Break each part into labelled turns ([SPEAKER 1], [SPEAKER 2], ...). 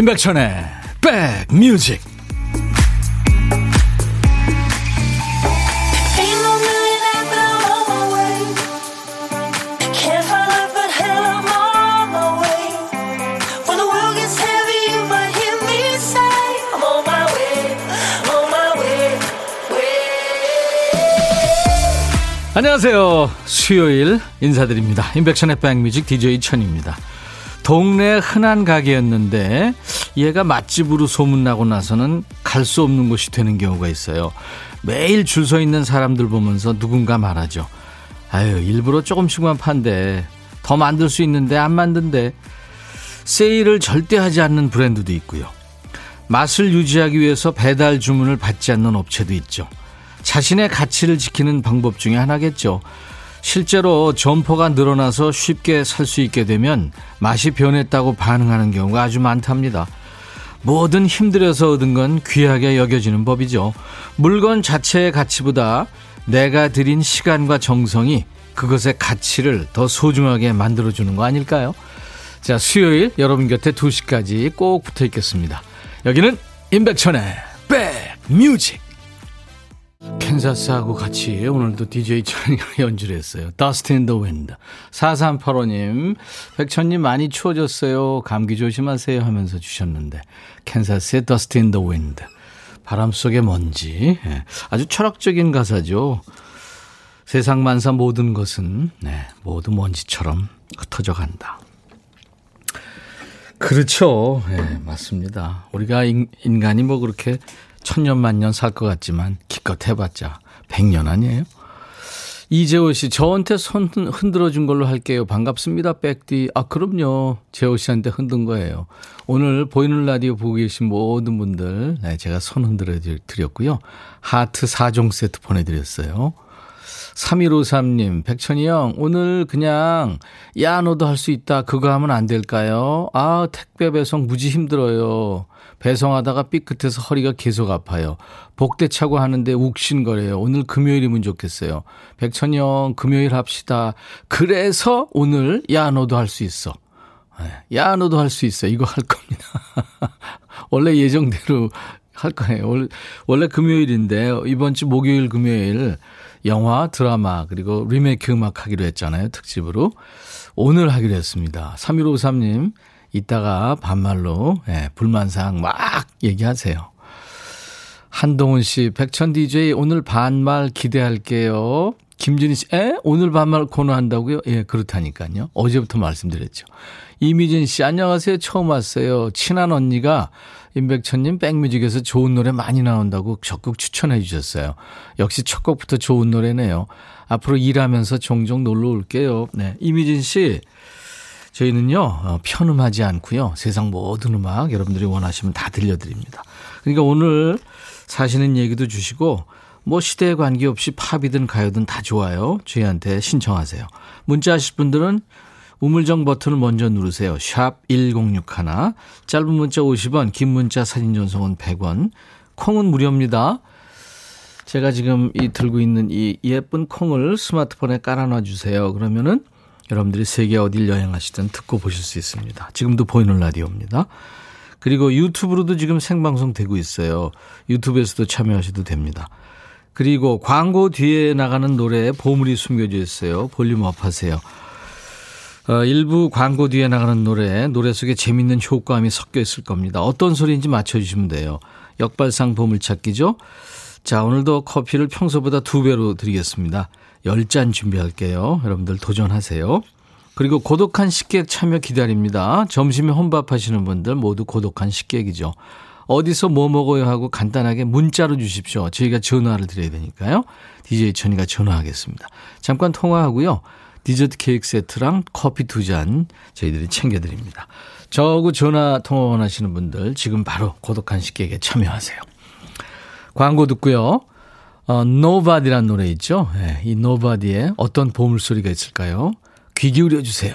[SPEAKER 1] 임백천의 백뮤직 안녕하세요. 수요일 인사드립니다. 임백천의 백뮤직 DJ 천입니다. 동네 흔한 가게였는데 얘가 맛집으로 소문나고 나서는 갈 수 없는 곳이 되는 경우가 있어요. 매일 줄 서 있는 사람들 보면서 누군가 말하죠. 아유, 일부러 조금씩만 판대. 더 만들 수 있는데 안 만든대. 세일을 절대 하지 않는 브랜드도 있고요. 맛을 유지하기 위해서 배달 주문을 받지 않는 업체도 있죠. 자신의 가치를 지키는 방법 중에 하나겠죠. 실제로 점포가 늘어나서 쉽게 살 수 있게 되면 맛이 변했다고 반응하는 경우가 아주 많답니다. 뭐든 힘들어서 얻은 건 귀하게 여겨지는 법이죠. 물건 자체의 가치보다 내가 들인 시간과 정성이 그것의 가치를 더 소중하게 만들어주는 거 아닐까요? 자, 수요일 여러분 곁에 2시까지 꼭 붙어 있겠습니다. 여기는 임백천의 백뮤직. 캔사스하고 같이 오늘도 DJ 천이가 연주를 했어요. Dust in the Wind. 4385님, 백천님 많이 추워졌어요. 감기 조심하세요 하면서 주셨는데, 캔사스의 Dust in the Wind. 바람 속의 먼지. 예, 아주 철학적인 가사죠. 세상 만사 모든 것은, 네, 모두 먼지처럼 흩어져 간다. 그렇죠. 예, 네, 맞습니다. 우리가 인, 인간이 뭐 그렇게 천년만년 살 것 같지만 기껏 해봤자 백년 아니에요? 이재호 씨, 저한테 손 흔들어 준 걸로 할게요. 반갑습니다, 백디. 아, 그럼요. 재호 씨한테 흔든 거예요. 오늘 보이는 라디오 보고 계신 모든 분들, 네, 제가 손 흔들어 드렸고요. 하트 4종 세트 보내드렸어요. 3153님, 백천이 형, 오늘 그냥, 야, 너도 할 수 있다. 그거 하면 안 될까요? 아, 택배 배송 무지 힘들어요. 배송하다가 삐끗해서 허리가 계속 아파요. 복대 차고 하는데 욱신거려요. 오늘 금요일이면 좋겠어요. 백천이 형, 금요일 합시다. 그래서 오늘, 야, 너도 할 수 있어. 네, 야, 너도 할 수 있어. 이거 할 겁니다. 원래 예정대로 할 거예요. 원래 금요일인데, 이번 주 목요일, 금요일, 영화, 드라마, 그리고 리메이크 음악 하기로 했잖아요. 특집으로. 오늘 하기로 했습니다. 3153님, 이따가 반말로, 예, 불만사항 막 얘기하세요. 한동훈 씨, 백천 DJ 오늘 반말 기대할게요. 김준희 씨, 에? 오늘 반말 코너 한다고요? 예, 그렇다니까요. 어제부터 말씀드렸죠. 이미진 씨, 안녕하세요. 처음 왔어요. 친한 언니가 임백천님 백뮤직에서 좋은 노래 많이 나온다고 적극 추천해 주셨어요. 역시 첫 곡부터 좋은 노래네요. 앞으로 일하면서 종종 놀러 올게요. 네. 이미진 씨, 저희는요, 어, 편음하지 않고요. 세상 모든 음악 여러분들이 원하시면 다 들려드립니다. 그러니까 오늘 사시는 얘기도 주시고, 뭐 시대에 관계없이 팝이든 가요든 다 좋아요. 저희한테 신청하세요. 문자 하실 분들은 우물정 버튼을 먼저 누르세요. 샵 1061. 짧은 문자 50원, 긴 문자 사진 전송은 100원. 콩은 무료입니다. 제가 지금 이 들고 있는 이 예쁜 콩을 스마트폰에 깔아놔 주세요. 그러면은 여러분들이 세계 어딜 여행하시든 듣고 보실 수 있습니다. 지금도 보이는 라디오입니다. 그리고 유튜브로도 지금 생방송 되고 있어요. 유튜브에서도 참여하셔도 됩니다. 그리고 광고 뒤에 나가는 노래에 보물이 숨겨져 있어요. 볼륨 up 하세요. 어, 일부 광고 뒤에 나가는 노래, 노래 속에 재밌는 효과음이 섞여 있을 겁니다. 어떤 소리인지 맞춰주시면 돼요. 역발상 보물찾기죠. 자, 오늘도 커피를 평소보다 두 배로 드리겠습니다. 10잔 준비할게요. 여러분들 도전하세요. 그리고 고독한 식객 참여 기다립니다. 점심에 혼밥 하시는 분들 모두 고독한 식객이죠. 어디서 뭐 먹어요 하고 간단하게 문자로 주십시오. 저희가 전화를 드려야 되니까요. DJ 천이가 전화하겠습니다. 잠깐 통화하고요. 디저트 케이크 세트랑 커피 두 잔 저희들이 챙겨드립니다. 저하고 전화 통화 원하시는 분들 지금 바로 고독한 식객에 참여하세요. 광고 듣고요. 어, Nobody란 노래 있죠? 네, 이 Nobody에 어떤 보물소리가 있을까요? 귀 기울여 주세요.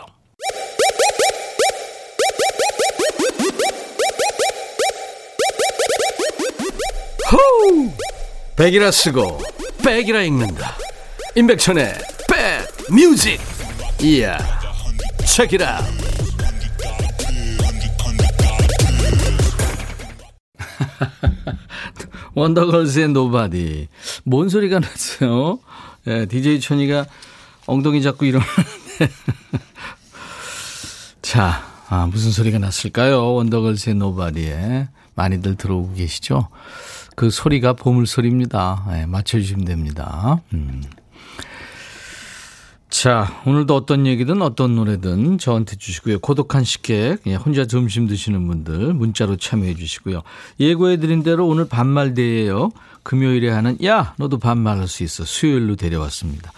[SPEAKER 1] 호우! 백이라 쓰고 백이라 읽는다. 임백천의 백 뮤직. 이야. 책이라. 원더걸스의 Nobody. 뭔 소리가 났어요? 예, DJ 천이가 엉덩이 잡고 일어나는데. 자, 아, 무슨 소리가 났을까요? 원더걸스의 Nobody에. 많이들 들어오고 계시죠? 그 소리가 보물소리입니다. 예, 맞춰주시면 됩니다. 음. 자, 오늘도 어떤 얘기든 어떤 노래든 저한테 주시고요. 고독한 식객, 예, 혼자 점심 드시는 분들 문자로 참여해 주시고요. 예고해 드린 대로 오늘 반말대예요. 금요일에 하는 야, 너도 반말할 수 있어. 수요일로 데려왔습니다.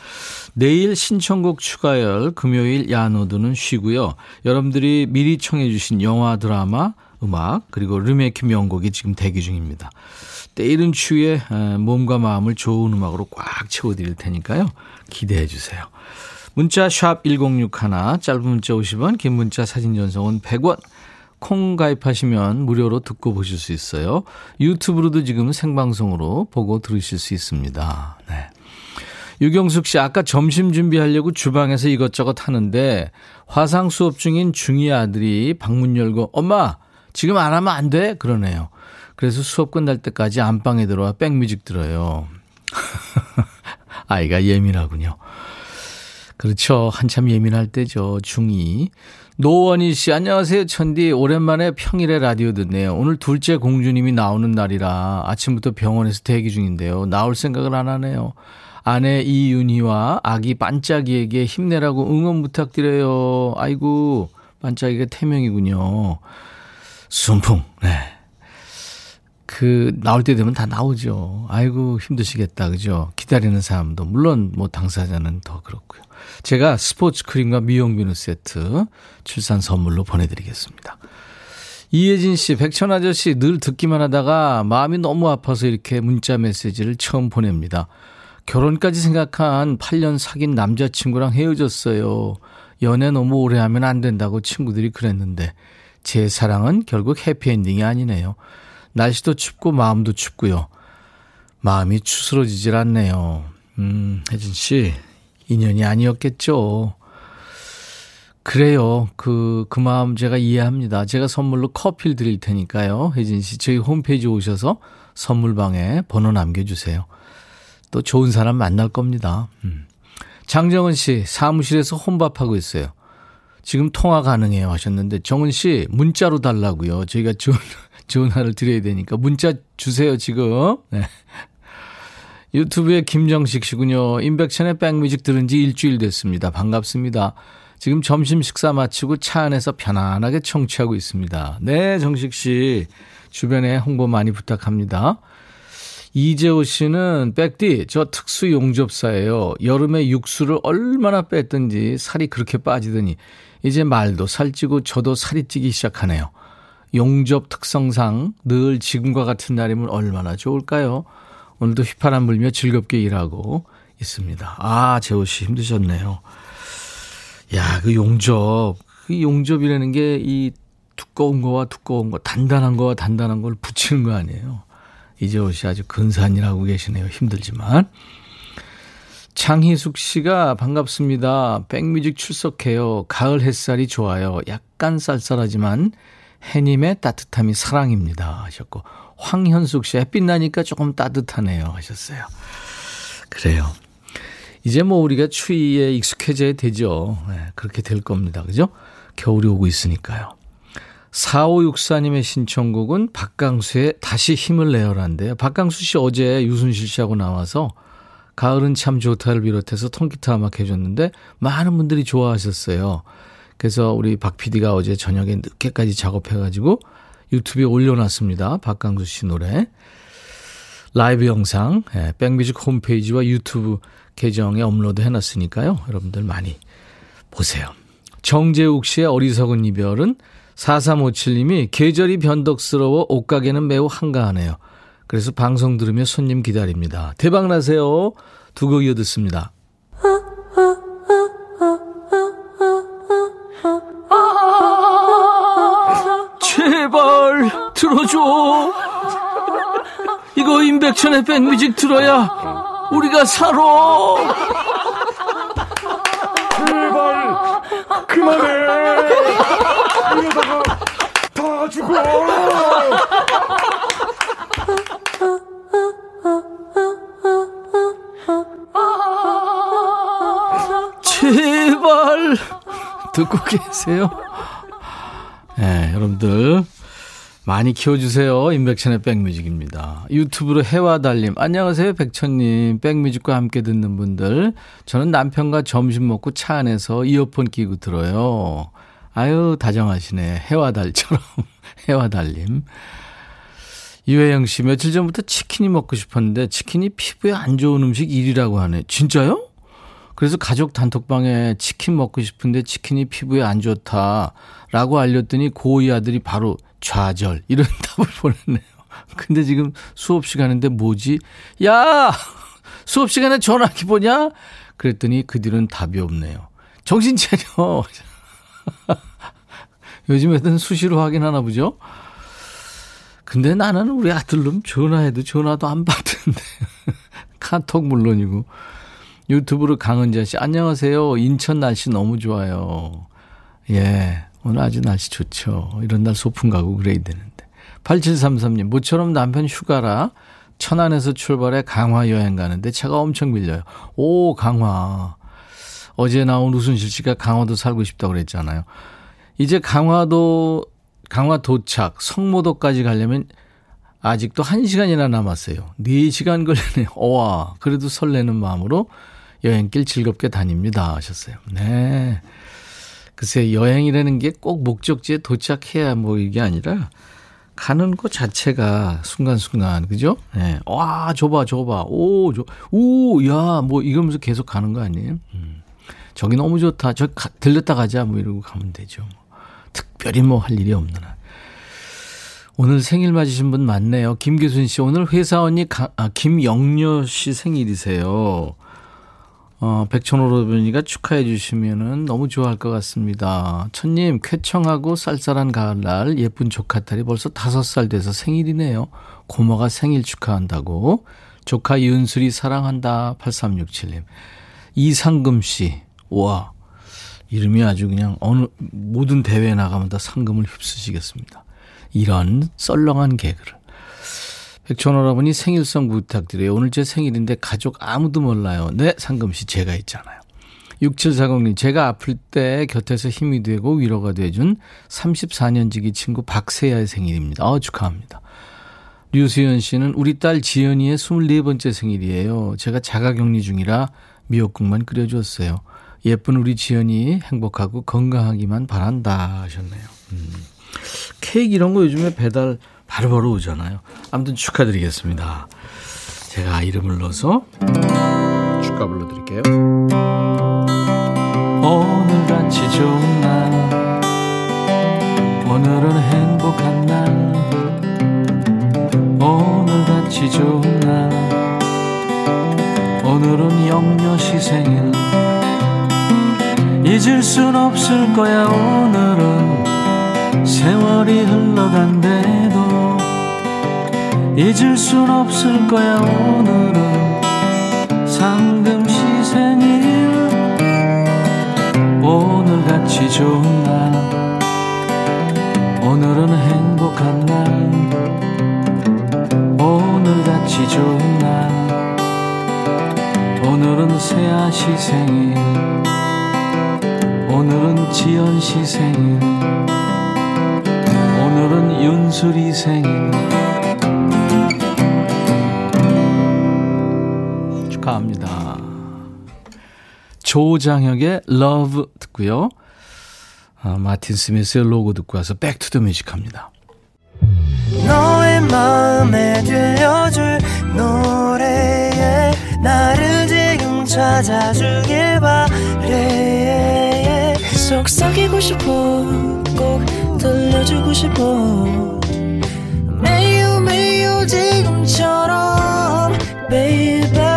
[SPEAKER 1] 내일 신청곡 추가열, 금요일 야, 너도는 쉬고요. 여러분들이 미리 청해 주신 영화, 드라마, 음악, 그리고 르메이크 명곡이 지금 대기 중입니다. 때이른 추위에 몸과 마음을 좋은 음악으로 꽉 채워드릴 테니까요. 기대해 주세요. 문자 샵 1061, 짧은 문자 50원, 긴 문자 사진 전송은 100원. 콩 가입하시면 무료로 듣고 보실 수 있어요. 유튜브로도 지금 생방송으로 보고 들으실 수 있습니다. 네. 유경숙 씨, 아까 점심 준비하려고 주방에서 이것저것 하는데 화상 수업 중인 중2 아들이 방문 열고 엄마, 지금 안 하면 안 돼? 그러네요. 그래서 수업 끝날 때까지 안방에 들어와 백뮤직 들어요. 아이가 예민하군요. 그렇죠. 한참 예민할 때죠. 중2. 노원희 씨, 안녕하세요. 천디. 오랜만에 평일에 라디오 듣네요. 오늘 둘째 공주님이 나오는 날이라 아침부터 병원에서 대기 중인데요. 나올 생각을 안 하네요. 아내 이윤희와 아기 반짝이에게 힘내라고 응원 부탁드려요. 아이고, 반짝이가 태명이군요. 순풍, 네. 그 나올 때 되면 다 나오죠. 아이고 힘드시겠다, 그죠? 기다리는 사람도 물론 뭐 당사자는 더 그렇고요. 제가 스포츠 크림과 미용 비누 세트 출산 선물로 보내 드리겠습니다. 이혜진 씨, 백천 아저씨 늘 듣기만 하다가 마음이 너무 아파서 이렇게 문자 메시지를 처음 보냅니다. 결혼까지 생각한 8년 사귄 남자친구랑 헤어졌어요. 연애 너무 오래 하면 안 된다고 친구들이 그랬는데 제 사랑은 결국 해피엔딩이 아니네요. 날씨도 춥고 마음도 춥고요. 마음이 추스러지질 않네요. 음, 혜진 씨, 인연이 아니었겠죠. 그래요. 그, 그 마음 제가 이해합니다. 제가 선물로 커피를 드릴 테니까요. 혜진 씨, 저희 홈페이지 오셔서 선물방에 번호 남겨주세요. 또 좋은 사람 만날 겁니다. 음. 장정은 씨, 사무실에서 혼밥하고 있어요. 지금 통화 가능해요 하셨는데, 정은 씨, 문자로 달라고요. 저희가 좋은, 전화를 드려야 되니까 문자 주세요 지금. 네. 유튜브에 김정식 씨군요. 임백천의 백뮤직 들은 지 일주일 됐습니다. 반갑습니다. 지금 점심 식사 마치고 차 안에서 편안하게 청취하고 있습니다. 네, 정식 씨. 주변에 홍보 많이 부탁합니다. 이재호 씨는 백디, 저 특수 용접사예요. 여름에 육수를 얼마나 뺐든지 살이 그렇게 빠지더니 이제 말도 살찌고 저도 살이 찌기 시작하네요. 용접 특성상 늘 지금과 같은 날이면 얼마나 좋을까요? 오늘도 휘파람 불며 즐겁게 일하고 있습니다. 아, 재호 씨 힘드셨네요. 야, 그 용접. 그 용접이라는 게 이 두꺼운 거와 두꺼운 거, 단단한 거와 단단한 걸 붙이는 거 아니에요. 이재호 씨 아주 근사한 일 하고 계시네요. 힘들지만. 장희숙 씨가 반갑습니다. 백뮤직 출석해요. 가을 햇살이 좋아요. 약간 쌀쌀하지만 해님의 따뜻함이 사랑입니다. 하셨고, 황현숙 씨, 햇빛 나니까 조금 따뜻하네요. 하셨어요. 그래요. 이제 뭐 우리가 추위에 익숙해져야 되죠. 네, 그렇게 될 겁니다. 그죠? 겨울이 오고 있으니까요. 4564님의 신청곡은 박강수의 다시 힘을 내어라인데요. 박강수 씨 어제 유순실 씨하고 나와서 가을은 참 좋다를 비롯해서 통기타 음악 해줬는데 많은 분들이 좋아하셨어요. 그래서 우리 박 PD가 어제 저녁에 늦게까지 작업해가지고 유튜브에 올려놨습니다. 박강수 씨 노래. 라이브 영상, 예, 백뮤직 홈페이지와 유튜브 계정에 업로드 해놨으니까요. 여러분들 많이 보세요. 정재욱 씨의 어리석은 이별은 4357님이 계절이 변덕스러워 옷가게는 매우 한가하네요. 그래서 방송 들으며 손님 기다립니다. 대박나세요. 두 곡 이어 듣습니다. 이거 임백천의 백뮤직 들어야 우리가 살아.
[SPEAKER 2] 제발 그만해. 이러다가 다 죽어.
[SPEAKER 1] 제발 듣고 계세요? 네, 여러분들 많이 키워주세요. 인백천의 백뮤직입니다. 유튜브로 해와 달님. 안녕하세요. 백천님. 백뮤직과 함께 듣는 분들. 저는 남편과 점심 먹고 차 안에서 이어폰 끼고 들어요. 아유, 다정하시네. 해와 달처럼. 해와 달님. 유혜영 씨, 며칠 전부터 치킨이 먹고 싶었는데 치킨이 피부에 안 좋은 음식 1위라고 하네. 진짜요? 그래서 가족 단톡방에 치킨 먹고 싶은데 치킨이 피부에 안 좋다라고 알렸더니 고이 아들이 바로 좌절 이런 답을 보냈네요. 근데 지금 수업 시간인데 뭐지? 야! 수업 시간에 전화기 보냐? 그랬더니 그 뒤는 답이 없네요. 정신 차려. 요즘 애들은 수시로 확인하나 보죠? 근데 나는 우리 아들놈 전화해도 전화도 안 받는데. 카톡 물론이고. 유튜브로 강은자 씨, 안녕하세요. 인천 날씨 너무 좋아요. 예. 오늘 아주 날씨 좋죠. 이런 날 소풍 가고 그래야 되는데. 8733님, 모처럼 남편 휴가라 천안에서 출발해 강화 여행 가는데 차가 엄청 밀려요. 오, 강화. 어제 나온 우순실 씨가 강화도 살고 싶다고 그랬잖아요. 이제 강화도, 강화 도착, 성모도까지 가려면 아직도 1시간이나 남았어요. 4시간 걸리네요. 와, 그래도 설레는 마음으로 여행길 즐겁게 다닙니다. 하셨어요. 네. 글쎄, 여행이라는 게 꼭 목적지에 도착해야 뭐 이게 아니라 가는 것 자체가 순간순간, 그죠? 네. 와, 좁아, 좁아. 오, 저, 오, 야, 뭐 이러면서 계속 가는 거 아니에요? 음. 저기 너무 좋다. 저 가, 들렸다 가자. 뭐 이러고 가면 되죠. 특별히 뭐 할 일이 없는 한. 오늘 생일 맞으신 분 많네요. 김규순 씨. 오늘 회사 언니 가, 아, 김영녀 씨 생일이세요. 어, 백천오로변이가 축하해 주시면은 너무 좋아할 것 같습니다. 천님, 쾌청하고 쌀쌀한 가을날 예쁜 조카딸이 벌써 다섯 살 돼서 생일이네요. 고모가 생일 축하한다고. 조카 윤슬이 사랑한다. 8367님. 이상금 씨. 와. 이름이 아주 그냥 어느, 모든 대회에 나가면 다 상금을 휩쓰시겠습니다. 이런 썰렁한 개그를. 백촌오라버니 생일성 부탁드려요. 오늘 제 생일인데 가족 아무도 몰라요. 네, 상금씨 제가 있잖아요. 6740님, 제가 아플 때 곁에서 힘이 되고 위로가 돼준 34년 지기 친구 박세야의 생일입니다. 어, 축하합니다. 류수연 씨는 우리 딸 지연이의 24번째 생일이에요. 제가 자가 격리 중이라 미역국만 끓여줬어요. 예쁜 우리 지연이 행복하고 건강하기만 바란다 하셨네요. 음. 케이크 이런 거 요즘에 배달 바로바로 오잖아요. 아무튼 축하드리겠습니다. 제가 이름을 넣어서 축하 불러드릴게요. 오늘 같이 좋은 날 오늘은 행복한 날 오늘 같이 좋은 날 오늘은 영녀 시 생일 잊을 순 없을 거야 오늘은 세월이 흘러간대도 잊을 순 없을 거야 오늘은. 상금시 생일. 오늘같이 좋은 날. 오늘은 행복한 날. 오늘같이 좋은 날. 오늘은 새아시 생일. 오늘은 지연시 생일. 오늘은 윤수리 생일 축하합니다. 조장혁의 Love 듣고요. 아, 마틴 스미스의 로고 듣고 와서 Back to the Music 합니다. 너의 마음에 들려줄 노래에 나를 지금 찾아주길 바래 속삭이고 싶어 꼭 들려주고 싶어 매우 매우 지금처럼 baby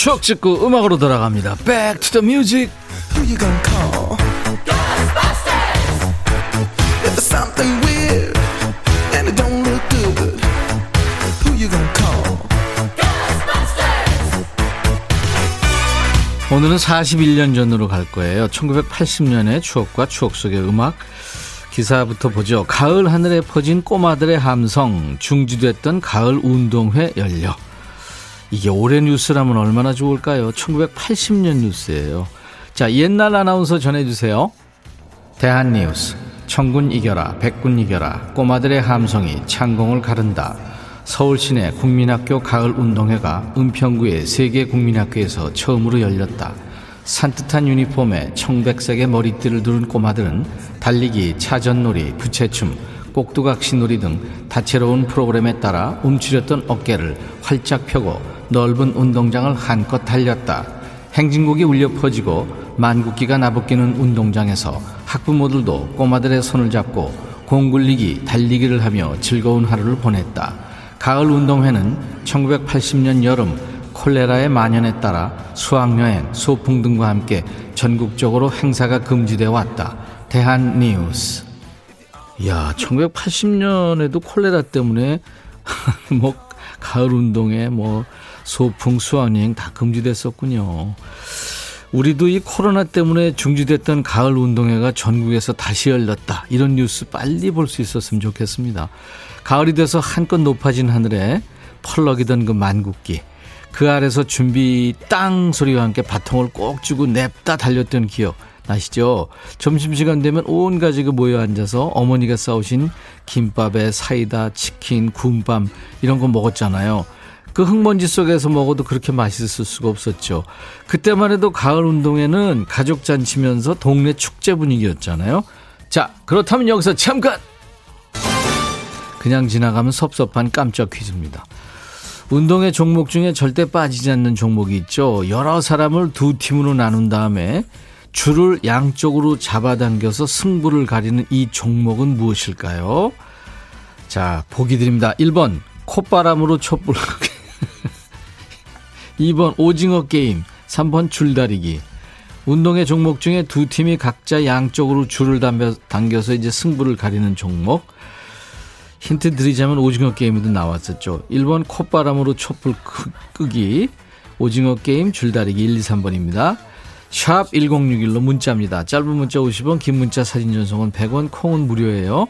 [SPEAKER 1] 추억 찍고 음악으로 돌아갑니다. Back to the music. 오늘은 41년 전으로 갈 거예요. 1980년의 추억과 추억 속의 음악. 기사부터 보죠. 가을 하늘에 퍼진 꼬마들의 함성, 중지됐던 가을 운동회 열려. 이게 올해 뉴스라면 얼마나 좋을까요? 1980년 뉴스예요. 자, 옛날 아나운서 전해주세요. 대한뉴스. 청군 이겨라, 백군 이겨라, 꼬마들의 함성이 창공을 가른다. 서울 시내 국민학교 가을 운동회가 은평구의 세계 국민학교에서 처음으로 열렸다. 산뜻한 유니폼에 청백색의 머리띠를 두른 꼬마들은 달리기, 차전놀이, 부채춤, 꼭두각시놀이 등 다채로운 프로그램에 따라 움츠렸던 어깨를 활짝 펴고 넓은 운동장을 한껏 달렸다. 행진곡이 울려 퍼지고 만국기가 나부끼는 운동장에서 학부모들도 꼬마들의 손을 잡고 공 굴리기, 달리기를 하며 즐거운 하루를 보냈다. 가을 운동회는 1980년 여름 콜레라의 만연에 따라 수학여행, 소풍 등과 함께 전국적으로 행사가 금지되어 왔다. 대한 뉴스. 야, 1980년에도 콜레라 때문에 뭐 가을 운동회, 뭐 소풍, 수학여행 다 금지됐었군요. 우리도 이 코로나 때문에 중지됐던 가을 운동회가 전국에서 다시 열렸다. 이런 뉴스 빨리 볼 수 있었으면 좋겠습니다. 가을이 돼서 한껏 높아진 하늘에 펄럭이던 그 만국기. 그 아래서 준비 땅 소리와 함께 바통을 꼭 쥐고 냅다 달렸던 기억 나시죠? 점심시간 되면 온 가족이 모여 앉아서 어머니가 싸우신 김밥에 사이다, 치킨, 군밤 이런 거 먹었잖아요. 그 흙먼지 속에서 먹어도 그렇게 맛있을 수가 없었죠. 그때만 해도 가을 운동회는 가족 잔치면서 동네 축제 분위기였잖아요. 자, 그렇다면 여기서 잠깐! 그냥 지나가면 섭섭한 깜짝 퀴즈입니다. 운동회 종목 중에 절대 빠지지 않는 종목이 있죠. 여러 사람을 두 팀으로 나눈 다음에 줄을 양쪽으로 잡아당겨서 승부를 가리는 이 종목은 무엇일까요? 자, 보기 드립니다. 1번, 콧바람으로 촛불. 2번, 오징어 게임. 3번, 줄다리기. 운동회 종목 중에 두 팀이 각자 양쪽으로 줄을 당겨 서 이제 승부를 가리는 종목. 힌트 드리자면 오징어 게임에도 나왔었죠. 1번 콧바람으로 촛불 끄기, 오징어 게임 줄다리기 1, 2, 3번입니다. 샵 1061로 문자입니다. 짧은 문자 50원, 긴 문자 사진 전송은 100원, 콩은 무료예요.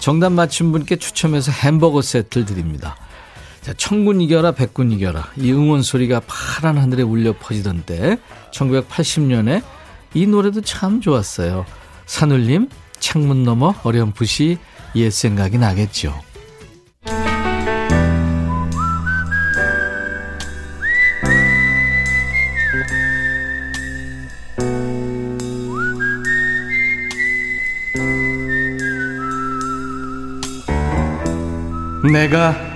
[SPEAKER 1] 정답 맞힌 분께 추첨해서 햄버거 세트를 드립니다. 자, 청군 이겨라, 백군 이겨라. 이 응원 소리가 파란 하늘에 울려 퍼지던 때, 1980년에 이 노래도 참 좋았어요. 산울림, 창문 너머 어렴풋이 옛 생각이 나겠죠. 내가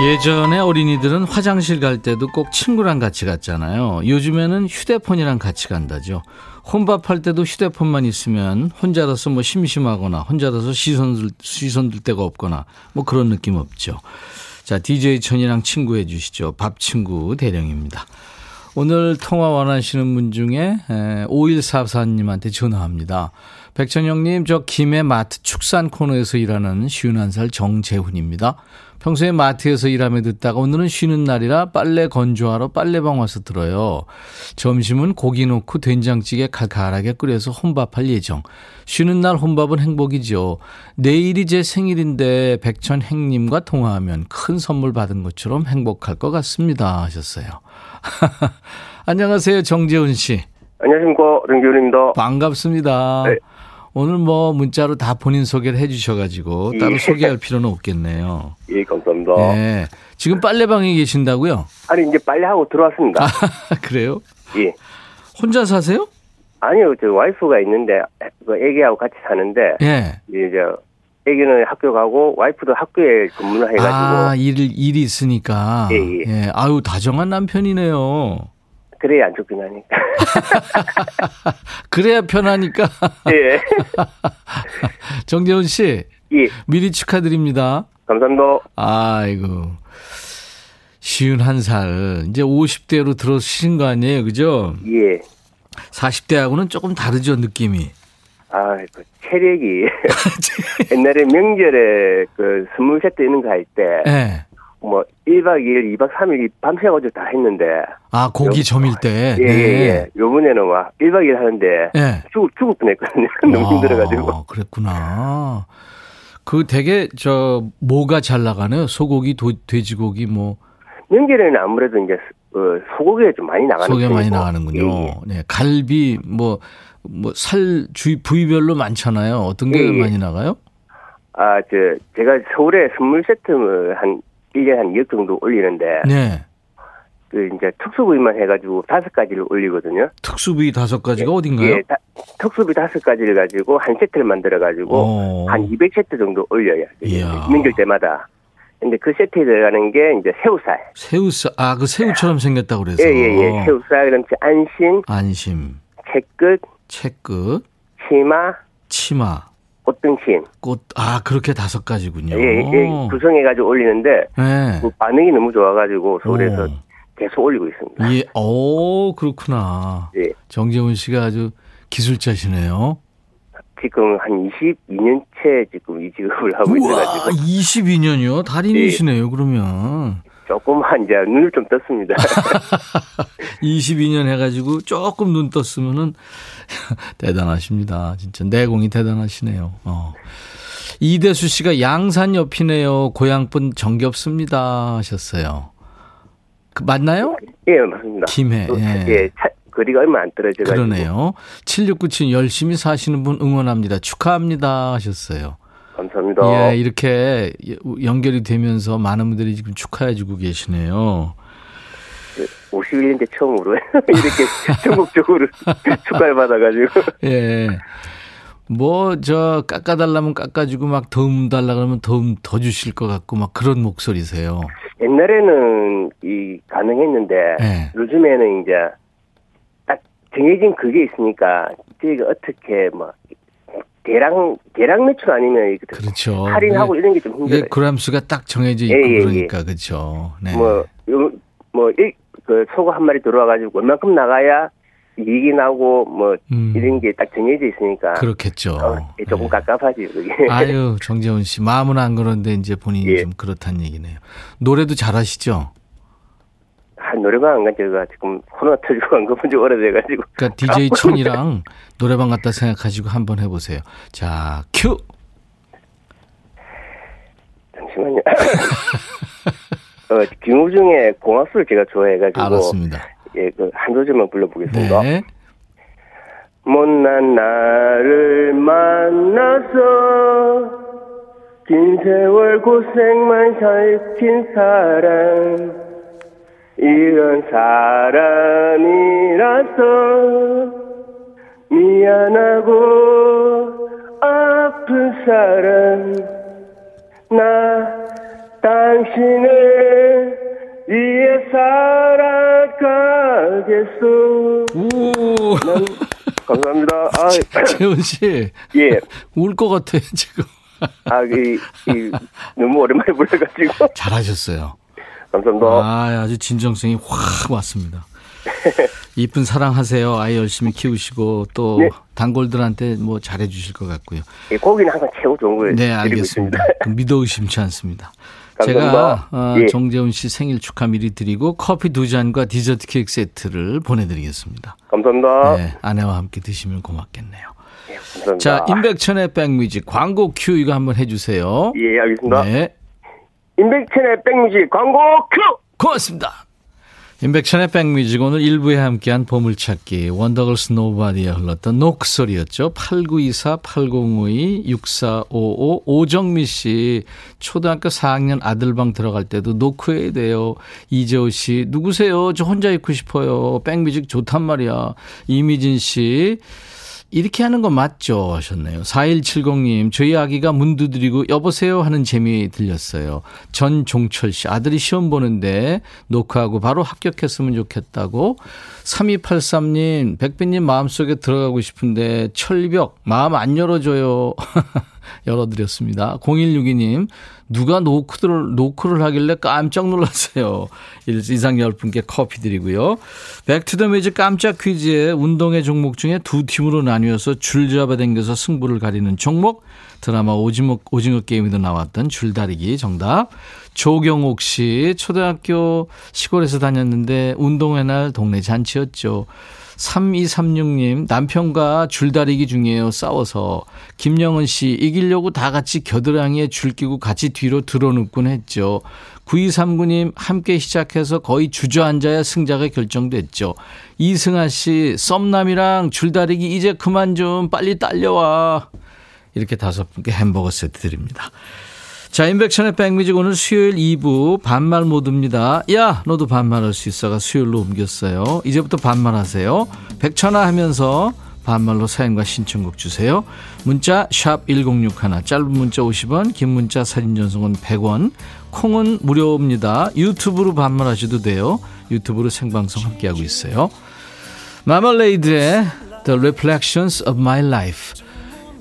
[SPEAKER 1] 예전에 어린이들은 화장실 갈 때도 꼭 친구랑 같이 갔잖아요. 요즘에는 휴대폰이랑 같이 간다죠. 혼밥할 때도 휴대폰만 있으면 혼자라서 뭐 심심하거나 혼자라서 시선 들, 시선 들 데가 없거나 뭐 그런 느낌 없죠. 자, DJ 천이랑 친구해 주시죠. 밥 친구 대령입니다. 오늘 통화 원하시는 분 중에 5144님한테 전화합니다. 백천영님, 저 김해 마트 축산 코너에서 일하는 51살 정재훈입니다. 평소에 마트에서 일하며 듣다가 오늘은 쉬는 날이라 빨래 건조하러 빨래방 와서 들어요. 점심은 고기 넣고 된장찌개 칼칼하게 끓여서 혼밥할 예정. 쉬는 날 혼밥은 행복이죠. 내일이 제 생일인데 백천 행님과 통화하면 큰 선물 받은 것처럼 행복할 것 같습니다. 하셨어요. 안녕하세요. 정재훈 씨.
[SPEAKER 3] 안녕하십니까. 정재훈입니다.
[SPEAKER 1] 반갑습니다. 네. 오늘 뭐 문자로 다 본인 소개를 해 주셔가지고 따로 예. 소개할 필요는 없겠네요.
[SPEAKER 3] 예, 감사합니다.
[SPEAKER 1] 네. 지금 빨래방에 계신다고요?
[SPEAKER 3] 아니, 이제 빨래하고 들어왔습니다. 아,
[SPEAKER 1] 그래요?
[SPEAKER 3] 예.
[SPEAKER 1] 혼자 사세요?
[SPEAKER 3] 아니요, 저 와이프가 있는데, 그 애기하고 같이 사는데,
[SPEAKER 1] 예.
[SPEAKER 3] 이제 애기는 학교 가고 와이프도 학교에 근무를 해가지고
[SPEAKER 1] 아, 일, 일이 있으니까.
[SPEAKER 3] 예, 예.
[SPEAKER 1] 아유, 다정한 남편이네요.
[SPEAKER 3] 그래야 안 하니까.
[SPEAKER 1] 그래야 편하니까.
[SPEAKER 3] 예.
[SPEAKER 1] 정재훈 씨,
[SPEAKER 3] 예.
[SPEAKER 1] 미리 축하드립니다.
[SPEAKER 3] 감사합니다.
[SPEAKER 1] 아이고. 쉬운 한 살. 이제 50대로 들어오신 거 아니에요, 그죠?
[SPEAKER 3] 예.
[SPEAKER 1] 40대하고는 조금 다르죠, 느낌이.
[SPEAKER 3] 아, 그 체력이 옛날에 명절에 그 선물 세트 이런 거할 때
[SPEAKER 1] 예.
[SPEAKER 3] 뭐 1박 2일, 2박 3일 밤새 가지고 다 했는데
[SPEAKER 1] 아, 고기 점일 때.
[SPEAKER 3] 예,
[SPEAKER 1] 네.
[SPEAKER 3] 예, 예. 요번에는 막 1박 2일 하는데
[SPEAKER 1] 예.
[SPEAKER 3] 죽을, 죽을 뻔했거든요. 너무
[SPEAKER 1] 아,
[SPEAKER 3] 힘들어 가지고.
[SPEAKER 1] 그랬구나. 그 되게 저 뭐가 잘 나가네요. 소고기, 도, 돼지고기 뭐
[SPEAKER 3] 명절에는 아무래도 이제 어, 소고기가 좀 많이 나가는
[SPEAKER 1] 소고기 많이. 나가는군요.
[SPEAKER 3] 예, 예.
[SPEAKER 1] 네, 갈비 뭐 뭐 살 주위 부위별로 많잖아요. 어떤 게
[SPEAKER 3] 예, 예.
[SPEAKER 1] 많이 나가요?
[SPEAKER 3] 아, 저, 제가 서울에 선물 세트를 한 1년에 한 2억 정도 올리는데,
[SPEAKER 1] 네.
[SPEAKER 3] 그, 이제 특수부위만 해가지고 다섯 가지를 올리거든요.
[SPEAKER 1] 특수부위 다섯 가지가 어딘가요?
[SPEAKER 3] 예, 다, 특수부위 다섯 가지를 가지고 한 세트를 만들어가지고,
[SPEAKER 1] 어.
[SPEAKER 3] 한 200세트 정도 올려요. 명절 때마다. 근데 그 세트에 들어가는 게 이제 새우살.
[SPEAKER 1] 새우살 아 그 새우처럼 생겼다고 그래서
[SPEAKER 3] 예, 예, 예. 새우살, 그다음에 안심,
[SPEAKER 1] 안심,
[SPEAKER 3] 채끝,
[SPEAKER 1] 채끝,
[SPEAKER 3] 치마,
[SPEAKER 1] 치마,
[SPEAKER 3] 꽃등심.
[SPEAKER 1] 꽃 아 그렇게 다섯 가지군요.
[SPEAKER 3] 예, 예, 구성해가지고 올리는데,
[SPEAKER 1] 네.
[SPEAKER 3] 그 반응이 너무 좋아가지고 서울에서
[SPEAKER 1] 오.
[SPEAKER 3] 계속 올리고 있습니다.
[SPEAKER 1] 예, 오 그렇구나.
[SPEAKER 3] 예.
[SPEAKER 1] 정재훈 씨가 아주 기술자시네요.
[SPEAKER 3] 지금 한 22년째 지금 이 직업을 하고
[SPEAKER 1] 우와,
[SPEAKER 3] 있어가지고
[SPEAKER 1] 22년이요? 달인이시네요, 그러면.
[SPEAKER 3] 조금만 이제 눈을 좀 떴습니다.
[SPEAKER 1] 22년 해가지고 조금 눈 떴으면은 대단하십니다. 진짜 내공이 대단하시네요. 어. 이대수 씨가 양산 옆이네요. 고향분 정겹습니다 하셨어요. 그 맞나요?
[SPEAKER 3] 예, 맞습니다.
[SPEAKER 1] 김해.
[SPEAKER 3] 또,
[SPEAKER 1] 예.
[SPEAKER 3] 예, 차, 거리가 얼마 안 떨어져 가지고.
[SPEAKER 1] 그러네요. 7697 열심히 사시는 분 응원합니다. 축하합니다 하셨어요.
[SPEAKER 3] 감사합니다.
[SPEAKER 1] 예, 이렇게 연결이 되면서 많은 분들이 지금 축하해 주고 계시네요.
[SPEAKER 3] 51년째 처음으로 이렇게 전국적으로 축하를 받아가지고.
[SPEAKER 1] 예. 뭐, 저, 깎아달라면 깎아주고, 막, 도움 달라 그러면 도움 더 주실 것 같고, 막 그런 목소리세요.
[SPEAKER 3] 옛날에는 이 가능했는데
[SPEAKER 1] 예.
[SPEAKER 3] 요즘에는 이제 딱 정해진 그게 있으니까 저희가 어떻게 뭐 대량 대량 매출 아니면 이렇게
[SPEAKER 1] 그렇죠.
[SPEAKER 3] 할인하고 이런 게좀
[SPEAKER 1] 이게
[SPEAKER 3] 힘들어요.
[SPEAKER 1] 그람수가 딱 정해져 있고,
[SPEAKER 3] 예, 예, 예.
[SPEAKER 1] 그러니까, 그렇죠. 네.
[SPEAKER 3] 뭐, 요, 뭐, 일, 그, 소가 한 마리 들어와가지고, 얼만큼 나가야 이익이 나고, 뭐,
[SPEAKER 1] 음.
[SPEAKER 3] 이런 게 딱 정해져 있으니까.
[SPEAKER 1] 그렇겠죠.
[SPEAKER 3] 어, 조금
[SPEAKER 1] 예.
[SPEAKER 3] 깝깝하지, 그게.
[SPEAKER 1] 아유, 정재훈 씨. 마음은 안 그런데 이제 본인이
[SPEAKER 3] 예.
[SPEAKER 1] 좀 그렇다는 얘기네요. 노래도 잘하시죠?
[SPEAKER 3] 한 노래방 안간 지가 지금 코로나 터지고 안 가본 지 오래돼가지고.
[SPEAKER 1] 그러니까 DJ 천이랑 노래방 갔다 생각하시고 한번 해보세요. 자, 큐!
[SPEAKER 3] 잠시만요. 어, 김우중의 공학수를 제가 좋아해가지고.
[SPEAKER 1] 알았습니다.
[SPEAKER 3] 예, 그, 한 소절만 불러보겠습니다.
[SPEAKER 1] 네.
[SPEAKER 3] 못난 나를 만나서 긴 세월 고생만 살킨 사람 이런 사람이라서 미안하고 아픈 사람 나 당신을 위해 살아가겠소
[SPEAKER 1] 오!
[SPEAKER 3] 감사합니다. 아,
[SPEAKER 1] 재훈 씨.
[SPEAKER 3] 예.
[SPEAKER 1] 울 것 같아요, 지금.
[SPEAKER 3] 아, 이, 이, 너무 오랜만에 불러가지고.
[SPEAKER 1] 잘하셨어요.
[SPEAKER 3] 감사합니다.
[SPEAKER 1] 아, 아주 진정성이 확 왔습니다. 이쁜 사랑하세요. 아이 열심히 키우시고 또
[SPEAKER 3] 네.
[SPEAKER 1] 단골들한테 뭐 잘해주실 것 같고요.
[SPEAKER 3] 예, 고기는 항상 최고 좋은 걸
[SPEAKER 1] 네, 알겠습니다. 믿어 의심치 않습니다. 제가 어,
[SPEAKER 3] 예.
[SPEAKER 1] 정재훈 씨 생일 축하 미리 드리고 커피 두 잔과 디저트 케이크 세트를 보내드리겠습니다.
[SPEAKER 3] 감사합니다.
[SPEAKER 1] 네, 아내와 함께 드시면 고맙겠네요.
[SPEAKER 3] 예, 감사합니다.
[SPEAKER 1] 자, 임백천의 백뮤직 광고 큐 이거 한번 해주세요.
[SPEAKER 3] 예, 알겠습니다.
[SPEAKER 1] 네,
[SPEAKER 3] 임백천의 백뮤직 광고 큐!
[SPEAKER 1] 고맙습니다. 임백천의 백뮤직 오늘 1부에 함께한 보물찾기 원더걸스 Nobody에 흘렀던 노크 소리였죠. 8924, 8052, 6455 오정미 씨 초등학교 4학년 아들방 들어갈 때도 노크해야 돼요. 이재호 씨 누구세요? 저 혼자 있고 싶어요. 백뮤직 좋단 말이야. 이미진 씨 이렇게 하는 거 맞죠? 하셨네요. 4170님, 저희 아기가 문 두드리고 여보세요 하는 재미 들렸어요. 전종철 씨, 아들이 시험 보는데 녹화하고 바로 합격했으면 좋겠다고. 3283님, 백빈님 마음속에 들어가고 싶은데 철벽, 마음 안 열어줘요. 열어드렸습니다. 0162님, 누가 노크를, 노크를 하길래 깜짝 놀랐어요. 이상 10분께 커피 드리고요. Back to the Music 깜짝 퀴즈에 운동의 종목 중에 두 팀으로 나뉘어서 줄 잡아 당겨서 승부를 가리는 종목. 드라마 오징어, 오징어 게임에도 나왔던 줄다리기 정답. 조경옥 씨, 초등학교 시골에서 다녔는데 운동회 날 동네 잔치였죠. 3236님, 남편과 줄다리기 중이에요. 싸워서. 김영은 씨, 이기려고 다 같이 겨드랑이에 줄 끼고 같이 뒤로 들어눕곤 했죠. 9239님, 함께 시작해서 거의 주저앉아야 승자가 결정됐죠. 이승아 씨, 썸남이랑 줄다리기 이제 그만 좀 빨리 딸려와. 이렇게 다섯 분께 햄버거 세트 드립니다. 자, 인백션의 백뮤직 오늘 수요일 2부 반말 모드입니다. 야, 너도 반말할 수 있어가 수요일로 옮겼어요. 이제부터 반말하세요. 백천화 하면서 반말로 사연과 신청곡 주세요. 문자 샵 1061, 짧은 문자 50원, 긴 문자 사진 전송은 100원, 콩은 무료입니다. 유튜브로 반말하셔도 돼요. 유튜브로 생방송 함께하고 있어요. 마멀레이드의 The Reflections of My Life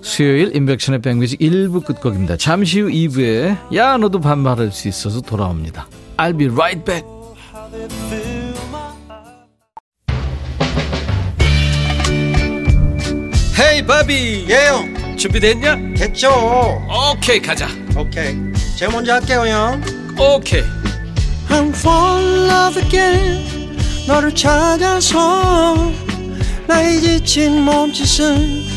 [SPEAKER 1] 수요일 인백션의 백뮤직 1부 끝곡입니다. 잠시 후 2부에 야 너도 반말할 수 있어서 돌아옵니다. I'll be right back. 헤이 바비
[SPEAKER 4] 예영
[SPEAKER 1] 준비됐냐?
[SPEAKER 4] 됐죠
[SPEAKER 1] 오케이 가자
[SPEAKER 4] 오케이 제가 먼저 할게요 형
[SPEAKER 1] 오케이
[SPEAKER 4] I'm fall in love again 너를 찾아서 나의 지친 몸짓은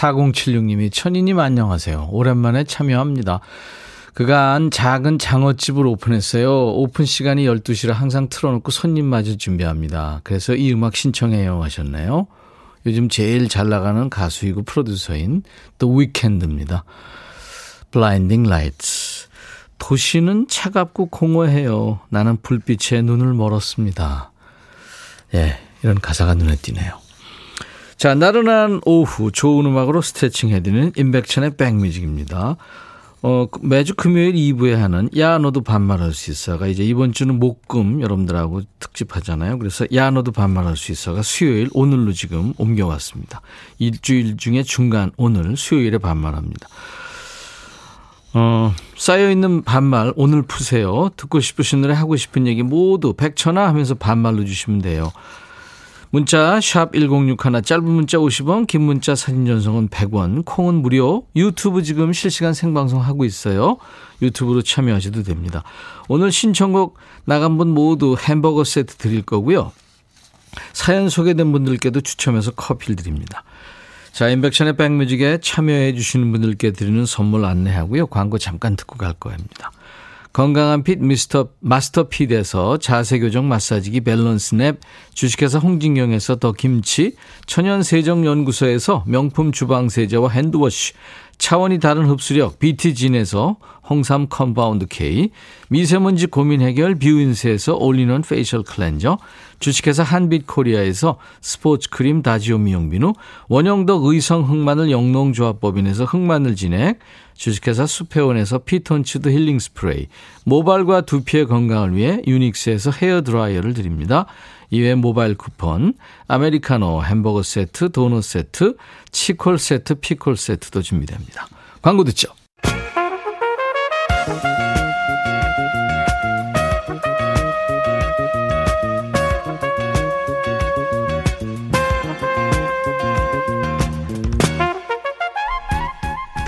[SPEAKER 1] 4076님이 천희님 안녕하세요. 오랜만에 참여합니다. 그간 작은 장어집을 오픈했어요. 오픈 시간이 12시라 항상 틀어놓고 손님 맞을 준비합니다. 그래서 이 음악 신청해요 하셨네요. 요즘 제일 잘 나가는 가수이고 프로듀서인 The Weeknd입니다. Blinding Lights. 도시는 차갑고 공허해요. 나는 불빛에 눈을 멀었습니다. 예, 이런 가사가 눈에 띄네요. 자, 나른한 오후 좋은 음악으로 스트레칭 해드리는 임백천의 백뮤직입니다. 어, 매주 금요일 2부에 하는 야 너도 반말할 수 있어가 이제 이번 주는 목금 여러분들하고 특집하잖아요. 그래서 야 너도 반말할 수 있어가 수요일 오늘로 지금 옮겨왔습니다. 일주일 중에 중간 오늘 수요일에 반말합니다. 어, 쌓여있는 반말 오늘 푸세요. 듣고 싶으신 노래 하고 싶은 얘기 모두 백천화 하면서 반말로 주시면 돼요. 문자 샵1061 짧은 문자 50원 긴 문자 사진 전송은 100원 콩은 무료. 유튜브 지금 실시간 생방송 하고 있어요. 유튜브로 참여하셔도 됩니다. 오늘 신청곡 나간 분 모두 햄버거 세트 드릴 거고요. 사연 소개된 분들께도 추첨해서 커피를 드립니다. 자 임백천의 백뮤직에 참여해 주시는 분들께 드리는 선물 안내하고요. 광고 잠깐 듣고 갈 거입니다 건강한 핏 미스터 마스터핏에서 자세교정 마사지기 밸런스 냅, 주식회사 홍진경에서 더 김치, 천연세정연구소에서 명품 주방세제와 핸드워시, 차원이 다른 흡수력 BT진에서 홍삼 compound K, 미세먼지 고민 해결 뷰인스에서 올리원 facial cleanser, 주식회사 한빛코리아에서 스포츠 크림 다지오 미용비누, 원형덕 의성 흑마늘 영농조합법인에서 흑마늘 진액, 주식회사 수페온에서 피톤치드 힐링 스프레이, 모발과 두피의 건강을 위해 유닉스에서 헤어 드라이어를 드립니다. 이외 모바일 쿠폰, 아메리카노 햄버거 세트, 도넛 세트, 치콜 세트, 피콜 세트도 준비됩니다. 광고 듣죠.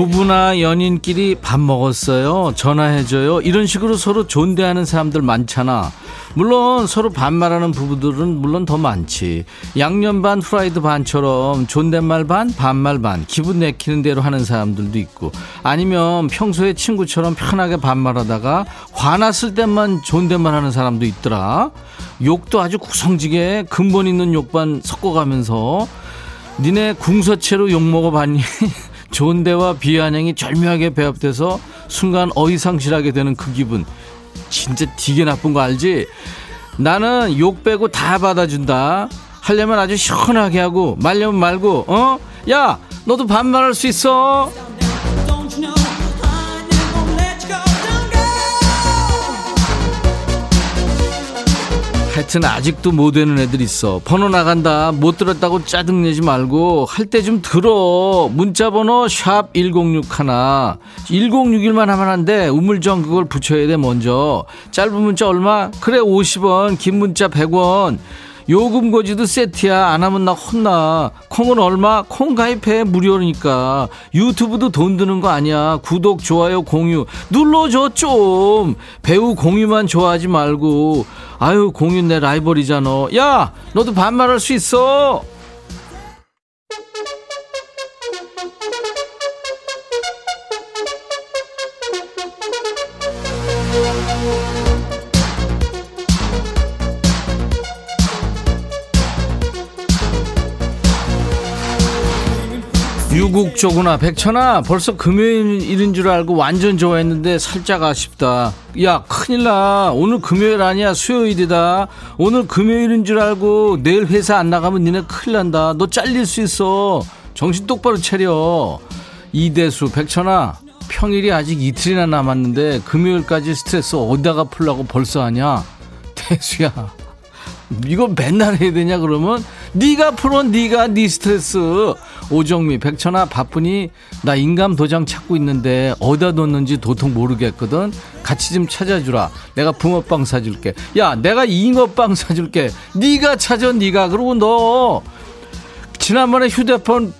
[SPEAKER 1] 부부나 연인끼리 밥 먹었어요. 전화해줘요. 이런 식으로 서로 존대하는 사람들 많잖아. 물론 서로 반말하는 부부들은 물론 더 많지. 양념 반 프라이드 반처럼 존댓말 반 반말 반 기분 내키는 대로 하는 사람들도 있고 아니면 평소에 친구처럼 편하게 반말하다가 화났을 때만 존댓말 하는 사람도 있더라. 욕도 아주 구성지게 근본 있는 욕반 섞어가면서 니네 궁서체로 욕 먹어봤니? 존대와 비아냥이 절묘하게 배합돼서 순간 어이상실하게 되는 그 기분 진짜 되게 나쁜 거 알지? 나는 욕 빼고 다 받아준다 하려면 아주 시원하게 하고 말려면 말고 어? 야 너도 반말할 수 있어 하여튼 아직도 못 되는 애들 있어. 번호 나간다 못 들었다고 짜증내지 말고 할 때 좀 들어. 문자 번호 샵 1061 1061만 하면 안 돼. 우물정 그걸 붙여야 돼 먼저. 짧은 문자 얼마? 그래 50원 긴 문자 100원 요금 고지도 세트야. 안 하면 나 혼나. 콩은 얼마? 콩 가입해. 무료니까. 유튜브도 돈 드는 거 아니야. 구독 좋아요 공유. 눌러줘 좀. 배우 공유만 좋아하지 말고. 아유 공유 내 라이벌이잖아. 야 너도 반말할 수 있어 유국조구나 백천아 벌써 금요일인 줄 알고 완전 좋아했는데 살짝 아쉽다. 야 큰일나. 오늘 금요일 아니야. 수요일이다. 오늘 금요일인 줄 알고 내일 회사 안 나가면 니네 큰일 난다. 너 잘릴 수 있어. 정신 똑바로 차려. 이대수 백천아 평일이 아직 이틀이나 남았는데 금요일까지 스트레스 어디다가 풀라고 벌써 하냐? 대수야 이거 맨날 해야 되냐 그러면? 네가 풀어 네가 네 스트레스. 오정미 백천아 바쁘니 나 인감 도장 찾고 있는데 어디다 뒀는지 도통 모르겠거든. 같이 좀 찾아주라. 내가 붕어빵 사줄게. 야 내가 잉어빵 사줄게. 네가 찾아 네가. 그러고 너 지난번에 휴대폰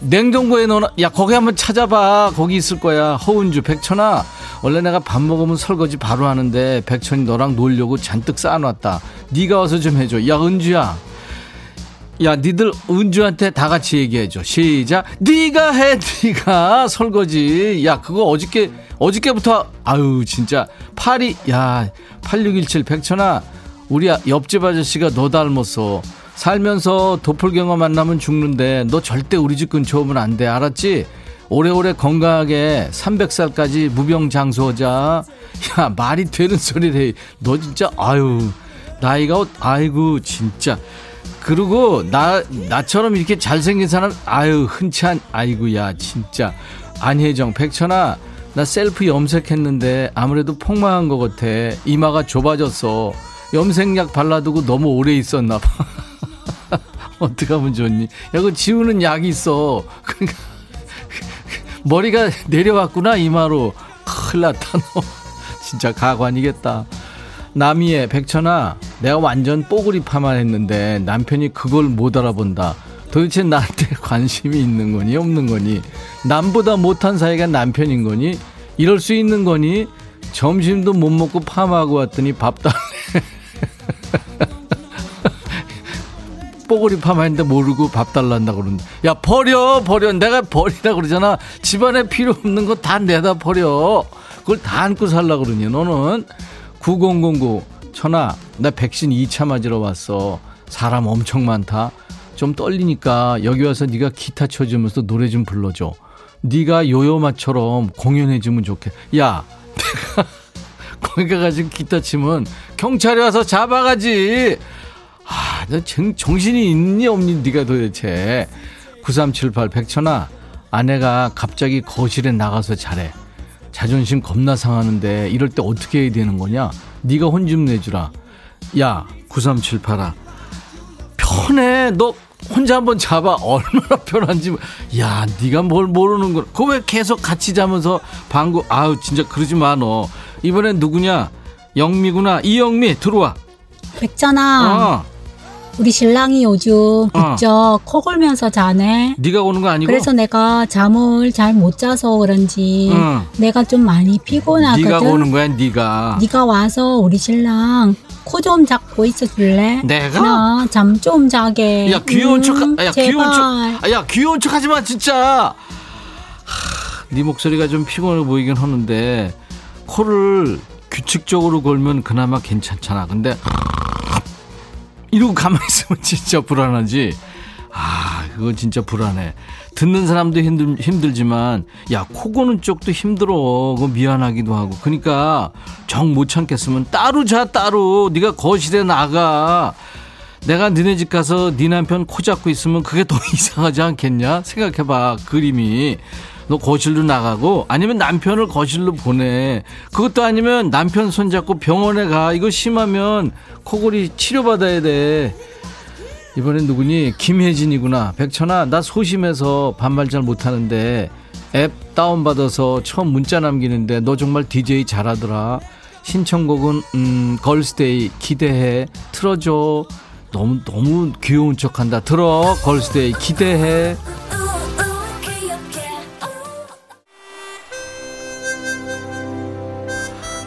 [SPEAKER 1] 냉동고에 넣어놔. 야 거기 한번 찾아봐. 거기 있을 거야. 허은주 백천아. 원래 내가 밥 먹으면 설거지 바로 하는데 백천이 너랑 놀려고 잔뜩 쌓아놨다. 네가 와서 좀 해줘. 야 은주야. 야 니들 은주한테 다 같이 얘기해줘. 시작. 네가 해 네가. 설거지. 야 그거 어저께 어저께부터 아유 진짜. 파리 야 8617 백천아. 우리 옆집 아저씨가 너 닮았어 살면서 도플갱어 만나면 죽는데 너 절대 우리 집 근처 오면 안 돼. 알았지? 오래오래 건강하게 300살까지 무병장수하자. 야 말이 되는 소리래. 너 진짜 아유 나이가 아이고 진짜. 그리고 나 나처럼 이렇게 잘생긴 사람 아유 흔치 않 아이고야 진짜. 안혜정 백천아 나 셀프 염색했는데 아무래도 폭망한 것 같아. 이마가 좁아졌어. 염색약 발라두고 너무 오래 있었나 봐 어떡하면 좋니? 야그 지우는 약이 있어. 그러니까 머리가 내려왔구나 이마로 큰일 났다 너. 진짜 가관이겠다. 남이의 백천아 내가 완전 뽀글이 파마했는데 남편이 그걸 못 알아본다. 도대체 나한테 관심이 있는 거니 없는 거니? 남보다 못한 사이가 남편인 거니? 이럴 수 있는 거니? 점심도 못 먹고 파마하고 왔더니 밥 달래 뽀글이 파마했는데 모르고 밥 달란다 그러는데. 야 버려 버려. 내가 버리라 그러잖아. 집안에 필요 없는 거 다 내다 버려. 그걸 다 안고 살라 그러니 너는. 9009 천아 나 백신 2차 맞으러 왔어. 사람 엄청 많다. 좀 떨리니까 여기 와서 네가 기타 쳐주면서 노래 좀 불러줘. 네가 요요마처럼 공연해주면 좋겠 야 내가 거기 가가지고 기타 치면 경찰이 와서 잡아가지 아, 너 정, 정신이 있니 없니 네가 도대체? 9378 백천아 아내가 갑자기 거실에 나가서 잘해. 자존심 겁나 상하는데 이럴 때 어떻게 해야 되는 거냐? 네가 혼 좀 내주라. 야 9378아. 편해. 너 혼자 한번 잡아 얼마나 편한지 야 네가 뭘 모르는 거야 그거 왜 계속 같이 자면서 방구 아우 진짜 그러지 마 너. 이번엔 누구냐? 영미구나. 이영미 들어와.
[SPEAKER 5] 백천아.
[SPEAKER 1] 어.
[SPEAKER 5] 우리 신랑이 요즘 부쩍 코 골면서 자네.
[SPEAKER 1] 네가 오는 거 아니고?
[SPEAKER 5] 그래서 내가 잠을 잘 못 자서 그런지
[SPEAKER 1] 응.
[SPEAKER 5] 내가 좀 많이 피곤하거든.
[SPEAKER 1] 네가 오는 거야, 네가.
[SPEAKER 5] 네가 와서 우리 신랑 코 좀 잡고 있어 줄래?
[SPEAKER 1] 내가?
[SPEAKER 5] 나 잠 좀 자게.
[SPEAKER 1] 야 귀여운 척,
[SPEAKER 5] 음,
[SPEAKER 1] 야
[SPEAKER 5] 제발.
[SPEAKER 1] 귀여운 척, 아, 야 귀여운 척 하지 마 진짜. 하, 네 목소리가 좀 피곤해 보이긴 하는데 코를 규칙적으로 걸면 그나마 괜찮잖아. 근데 이러고 가만히 있으면 진짜 불안하지. 아, 그거 진짜 불안해. 듣는 사람도 힘들, 힘들지만, 야, 코 고는 쪽도 힘들어. 그거 미안하기도 하고. 그러니까, 정 못 참겠으면 따로 자, 따로. 네가 거실에 나가. 내가 니네 집 가서 네 남편 코 잡고 있으면 그게 더 이상하지 않겠냐? 생각해봐, 그림이. 너 거실로 나가고 아니면 남편을 거실로 보내. 그것도 아니면 남편 손잡고 병원에 가. 이거 심하면 코골이 치료받아야 돼. 이번엔 누구니? 김혜진이구나. 백천아, 나 소심해서 반말 잘 못하는데 앱 다운받아서 처음 문자 남기는데 너 정말 DJ 잘하더라. 신청곡은 음, 걸스데이 기대해. 틀어줘. 너무 너무 귀여운 척 한다. 들어. 걸스데이 기대해.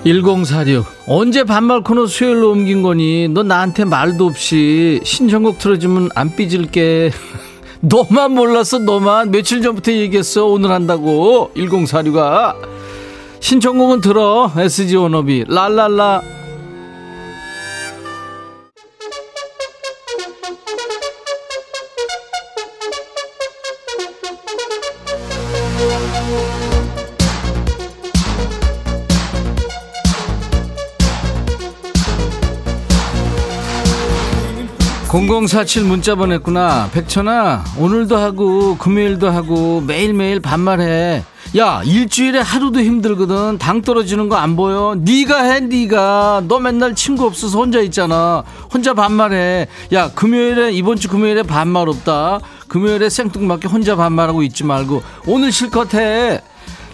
[SPEAKER 1] 1046 언제 반말 코너 수요일로 옮긴 거니? 너 나한테 말도 없이 신청곡 틀어주면 안 삐질게. 너만 몰랐어 너만. 며칠 전부터 얘기했어 오늘 한다고. 1046아. 신청곡은 들어. SG 원업이 랄랄라 (0047) 문자 보냈구나. 백천아 오늘도 하고 금요일도 하고 매일매일 반말해. 야 일주일에 하루도 힘들거든. 당 떨어지는 거 안 보여? 네가 해 네가. 너 맨날 친구 없어서 혼자 있잖아. 혼자 반말해. 야 금요일에 이번 주 금요일에 반말 없다. 금요일에 생뚱맞게 혼자 반말하고 있지 말고 오늘 실컷 해.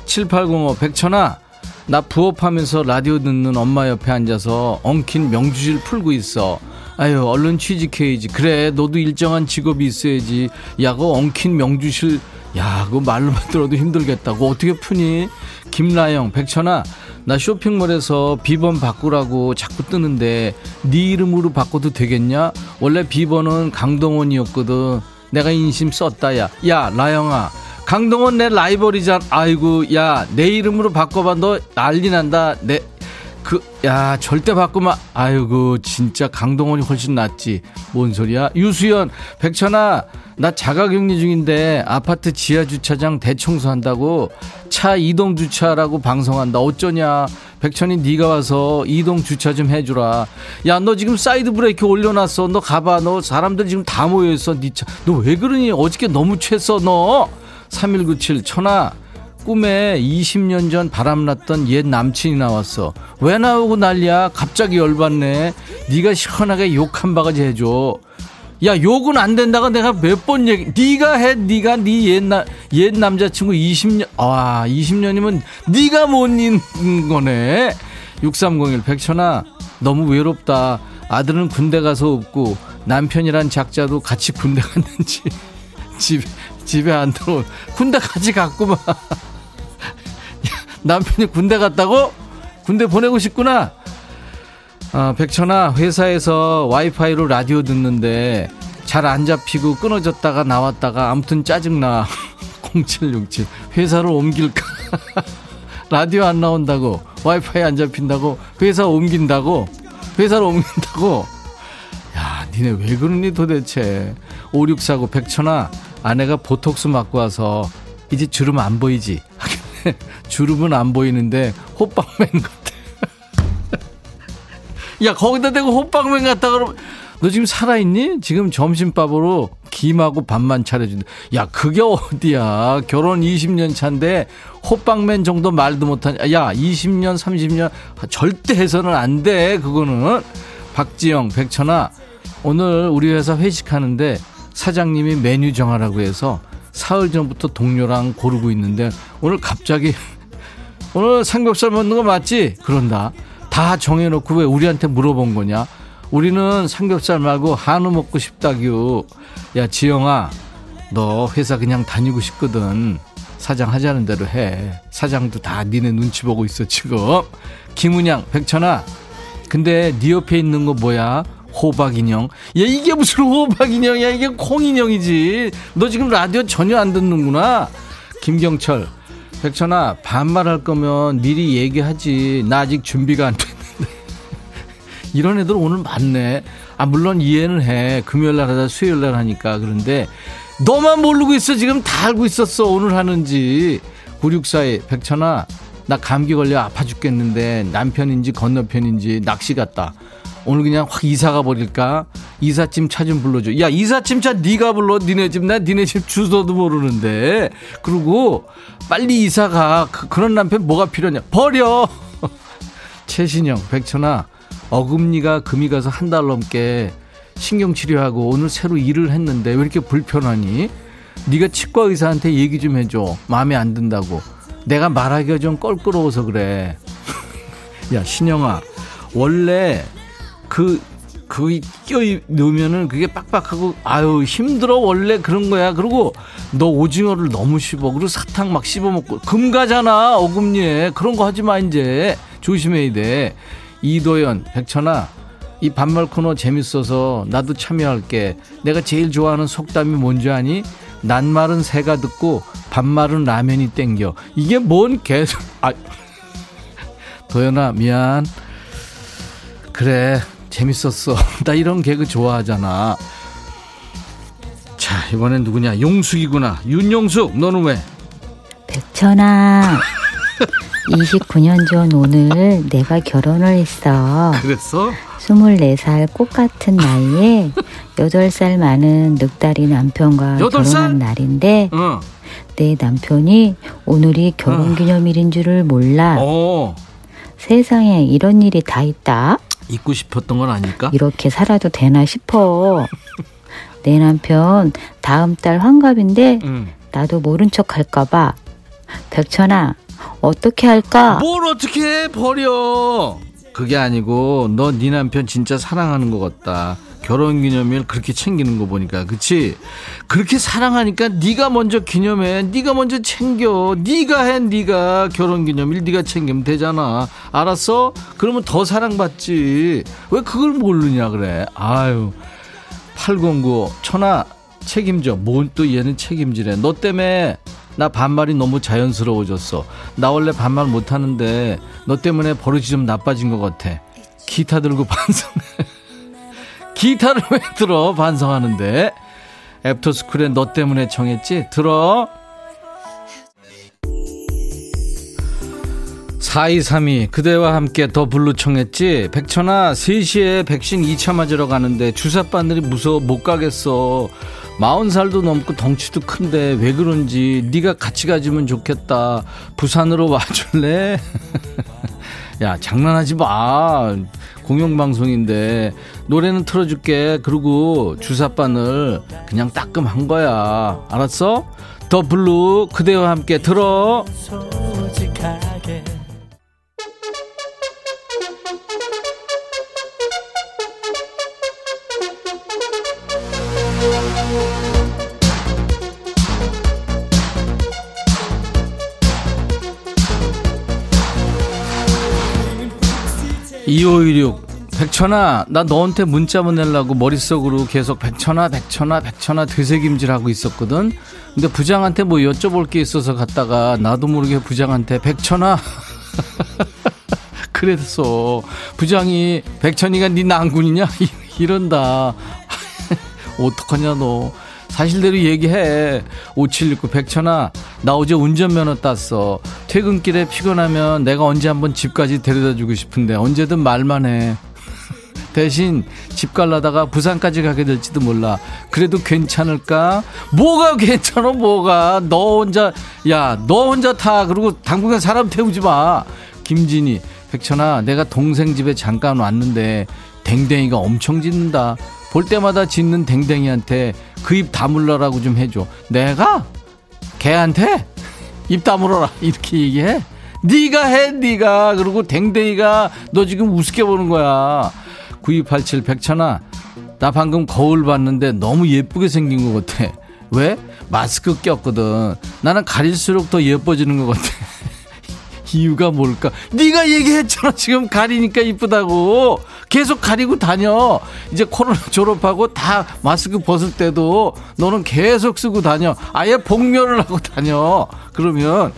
[SPEAKER 1] 7805 백천아 나 부업하면서 라디오 듣는 엄마 옆에 앉아서 엉킨 명주실 풀고 있어 아유 얼른 취직해야지. 그래 너도 일정한 직업이 있어야지. 야 그거 엉킨 명주실. 야 그거 말로만 들어도 힘들겠다고. 어떻게 푸니? 김라영 백천아 나 쇼핑몰에서 비번 바꾸라고 자꾸 뜨는데 네 이름으로 바꿔도 되겠냐? 원래 비번은 강동원이었거든. 내가 인심 썼다 야. 야 라영아 강동원 내 라이벌이잖아. 아이고 야 내 이름으로 바꿔봐. 너 난리 난다. 내 그, 야, 절대 바꾸면, 아이고, 진짜 강동원이 훨씬 낫지. 뭔 소리야? 유수연, 백천아, 나 자가격리 중인데 아파트 지하주차장 대청소한다고 차 이동주차라고 방송한다. 어쩌냐? 백천이 네가 와서 이동주차 좀 해주라. 야, 너 지금 사이드 브레이크 올려놨어. 너 가봐. 너 사람들 지금 다 모여있어. 네 차. 너 왜 그러니? 어저께 너무 취했어, 너. 3197, 천아. 꿈에 20년 전 바람났던 옛 남친이 나왔어. 왜 나오고 난리야? 갑자기 열받네. 네가 시원하게 욕 한 바가지 해줘. 야 욕은 안 된다가 내가 몇 번 얘기. 네가 해. 네가 네 옛날 옛 남자친구 20년. 아 20년이면 네가 못 잊는 거네. 6301 백천아 너무 외롭다. 아들은 군대 가서 없고 남편이란 작자도 같이 군대 갔는지 집 집에 안 들어. 군대 같이 갔구만. 남편이 군대 갔다고? 군대 보내고 싶구나. 아, 백천아, 회사에서 와이파이로 라디오 듣는데 잘 안 잡히고 끊어졌다가 나왔다가 아무튼 짜증나. 0767. 회사를 옮길까? 라디오 안 나온다고. 와이파이 안 잡힌다고. 회사 옮긴다고. 회사를 옮긴다고. 야, 니네 왜 그러니 도대체. 5649 백천아, 아내가 보톡스 맞고 와서 이제 주름 안 보이지? 주름은 안 보이는데 호빵맨 같아. 야 거기다 대고 호빵맨 같다 그러면 너 지금 살아있니? 지금 점심밥으로 김하고 밥만 차려준다. 야 그게 어디야? 결혼 20년 차인데 호빵맨 정도 말도 못하냐? 야 20년 30년 절대 해서는 안 돼. 그거는 박지영 백천아 오늘 우리 회사 회식하는데 사장님이 메뉴 정하라고 해서 사흘 전부터 동료랑 고르고 있는데 오늘 갑자기 오늘 삼겹살 먹는 거 맞지? 그런다. 다 정해놓고 왜 우리한테 물어본 거냐? 우리는 삼겹살 말고 한우 먹고 싶다규. 야, 지영아, 너 회사 그냥 다니고 싶거든. 사장 하자는 대로 해. 사장도 다 니네 눈치 보고 있어, 지금. 김은양, 백천아. 근데 네 옆에 있는 거 뭐야? 호박 인형. 야, 이게 무슨 호박 인형이야? 이게 콩 인형이지. 너 지금 라디오 전혀 안 듣는구나. 김경철. 백천아, 반말할 거면 미리 얘기하지. 나 아직 준비가 안 됐는데. 이런 애들 오늘 많네. 아, 물론 이해는 해. 금요일 날 하다 수요일 날 하니까. 그런데 너만 모르고 있어. 지금 다 알고 있었어. 오늘 하는지. 9642, 백천아, 나 감기 걸려 아파 죽겠는데 남편인지 건너편인지 낚시 갔다. 오늘 그냥 확 이사가 버릴까? 이삿짐 차 좀 불러줘. 야, 이삿짐 차 네가 불러. 니네 집, 나 니네 집 주소도 모르는데. 그리고 빨리 이사가. 그, 그런 남편 뭐가 필요냐? 버려! 최신영, 백천아, 어금니가 금이 가서 한 달 넘게 신경치료하고 오늘 새로 일을 했는데 왜 이렇게 불편하니? 네가 치과 의사한테 얘기 좀 해줘. 마음에 안 든다고. 내가 말하기가 좀 껄끄러워서 그래. 야, 신영아. 원래 그, 그, 끼어 넣으면은 그게 빡빡하고, 아유, 힘들어. 원래 그런 거야. 그리고 너 오징어를 너무 씹어. 그리고 사탕 막 씹어 먹고. 금 가잖아. 어금니에. 그런 거 하지 마, 이제. 조심해야 돼. 이도연, 백천아. 이 반말 코너 재밌어서 나도 참여할게. 내가 제일 좋아하는 속담이 뭔지 아니? 낱말은 새가 듣고 반말은 라면이 땡겨. 이게 뭔 개소? 아, 도연아 미안. 그래 재밌었어. 나 이런 개그 좋아하잖아. 자 이번엔 누구냐? 용숙이구나. 윤용숙 너는 왜?
[SPEAKER 6] 백천아, 29년 전 오늘 내가 결혼을 했어.
[SPEAKER 1] 그랬어?
[SPEAKER 6] 24살 꽃 같은 나이에 8살 많은 늑다리 남편과
[SPEAKER 1] 여덟 살?
[SPEAKER 6] 결혼한 날인데
[SPEAKER 1] 응.
[SPEAKER 6] 내 남편이 오늘이 결혼 기념일인 줄을 몰라.
[SPEAKER 1] 어.
[SPEAKER 6] 세상에 이런 일이 다 있다.
[SPEAKER 1] 잊고 싶었던 건 아닐까?
[SPEAKER 6] 이렇게 살아도 되나 싶어. 내 남편 다음 달 환갑인데
[SPEAKER 1] 응.
[SPEAKER 6] 나도 모른 척 할까봐. 백천아, 어떻게 할까?
[SPEAKER 1] 뭘 어떻게 해? 버려. 그게 아니고 너 네 남편 진짜 사랑하는 것 같다. 결혼 기념일 그렇게 챙기는 거 보니까 그치? 그렇게 사랑하니까 네가 먼저 기념해. 네가 먼저 챙겨. 네가 해 네가. 결혼 기념일 네가 챙기면 되잖아. 알았어? 그러면 더 사랑받지. 왜 그걸 모르냐 그래? 아유. 809 천하 책임져. 뭔 또 얘는 책임지래? 너 때문에 나 반말이 너무 자연스러워졌어. 나 원래 반말 못하는데 너 때문에 버릇이 좀 나빠진 것 같아. 기타 들고 반성해 기타를 왜 들어? 반성하는데. 애프터스쿨의 너 때문에 정했지? 들어. 4232 그대와 함께 더 블루 청했지? 백천아 3시에 백신 2차 맞으러 가는데 주사 바늘이 무서워 못 가겠어. 40살도 넘고 덩치도 큰데 왜 그런지 네가 같이 가주면 좋겠다. 부산으로 와줄래? 야 장난하지 마. 공영방송인데 노래는 틀어줄게. 그리고 주사바늘 그냥 따끔한 거야. 알았어? 더 블루 그대와 함께 들어 (2516) 백천아 나 너한테 문자 보내려고 머릿속으로 계속 백천아 백천아 백천아 되새김질하고 있었거든. 근데 부장한테 뭐 여쭤볼 게 있어서 갔다가 나도 모르게 부장한테 백천아. 그랬어. 부장이 백천이가 네 난군이냐? 이런다. 어떡하냐 너 사실대로 얘기해. 5769 백천아 나 어제 운전면허 땄어. 퇴근길에 피곤하면 내가 언제 한번 집까지 데려다 주고 싶은데 언제든 말만 해. 대신 집 갈라다가 부산까지 가게 될지도 몰라. 그래도 괜찮을까? 뭐가 괜찮아 뭐가? 너 혼자 야 너 혼자 타. 그리고 당분간 사람 태우지 마. 김진희 백천아 내가 동생 집에 잠깐 왔는데 댕댕이가 엄청 짖는다 볼 때마다 짖는 댕댕이한테 그 입 다물라라고 좀 해줘. 내가? 걔한테? 입 다물어라. 이렇게 얘기해? 네가 해 네가. 그리고 댕댕이가 너 지금 우습게 보는 거야. 9287 백천아 나 방금 거울 봤는데 너무 예쁘게 생긴 것 같아. 왜? 마스크 꼈거든. 나는 가릴수록 더 예뻐지는 것 같아 이유가 뭘까? 네가 얘기했잖아. 지금 가리니까 이쁘다고. 계속 가리고 다녀. 이제 코로나 졸업하고 다 마스크 벗을 때도 너는 계속 쓰고 다녀. 아예 복면을 하고 다녀. 그러면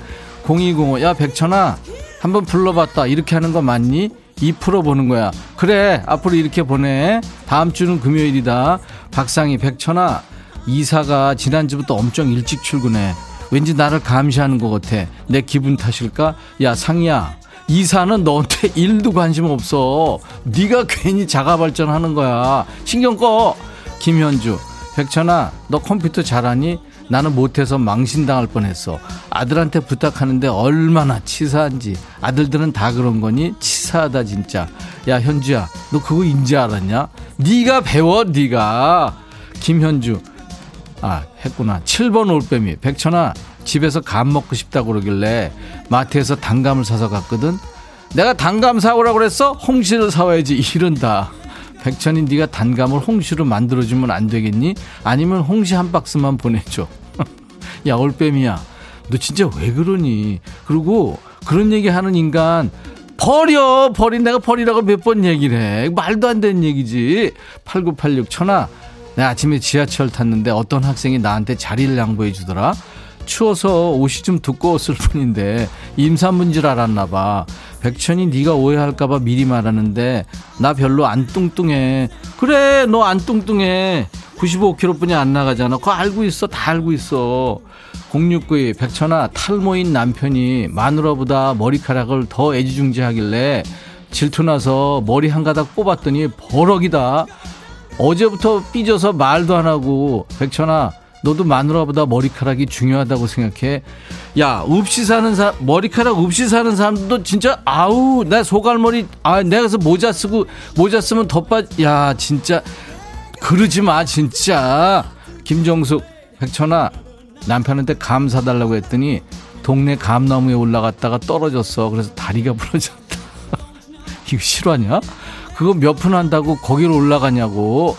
[SPEAKER 1] 0205, 야, 백천아, 한번 불러봤다. 이렇게 하는 거 맞니? 이 풀어보는 거야. 그래, 앞으로 이렇게 보내. 다음 주는 금요일이다. 박상희, 백천아, 이사가 지난주부터 엄청 일찍 출근해. 왠지 나를 감시하는 것 같아. 내 기분 탓일까? 야 상이야. 이사는 너한테 일도 관심 없어. 네가 괜히 자가 발전하는 거야. 신경 꺼. 김현주. 백천아, 너 컴퓨터 잘하니? 나는 못해서 망신당할 뻔했어. 아들한테 부탁하는데 얼마나 치사한지. 아들들은 다 그런 거니? 치사하다 진짜. 야 현주야, 너 그거 인지 알았냐? 네가 배워, 네가. 김현주. 아, 했구나. 7번 올빼미. 백천아, 집에서 감 먹고 싶다고 그러길래 마트에서 단감을 사서 갔거든. 내가 단감 사오라고 그랬어? 홍시를 사와야지. 이런다. 백천이 네가 단감을 홍시로 만들어주면 안 되겠니? 아니면 홍시 한 박스만 보내줘. 야, 올빼미야. 너 진짜 왜 그러니? 그리고 그런 얘기 하는 인간 버려! 버린 내가 버리라고 몇 번 얘기를 해. 말도 안 되는 얘기지. 8986 천하. 내가 아침에 지하철 탔는데 어떤 학생이 나한테 자리를 양보해 주더라. 추워서 옷이 좀 두꺼웠을 뿐인데 임산부인 줄 알았나 봐. 백천이 네가 오해할까 봐 미리 말하는데 나 별로 안 뚱뚱해. 그래 너 안 뚱뚱해. 95kg뿐이 안 나가잖아. 그거 알고 있어. 다 알고 있어. 0692 백천아 탈모인 남편이 마누라보다 머리카락을 더 애지중지하길래 질투나서 머리 한 가닥 뽑았더니 버럭이다. 어제부터 삐져서 말도 안 하고 백천아 너도 마누라보다 머리카락이 중요하다고 생각해? 야 없이 사는 사 머리카락 없이 사는 사람도 진짜 아우 나 소갈머리 아 내가 그래서 모자 쓰고 모자 쓰면 덧빠야 진짜. 그러지 마 진짜. 김정숙 백천아 남편한테 감 사달라고 했더니 동네 감나무에 올라갔다가 떨어졌어. 그래서 다리가 부러졌다. 이거 실화냐 그거 몇 푼 한다고 거기로 올라가냐고.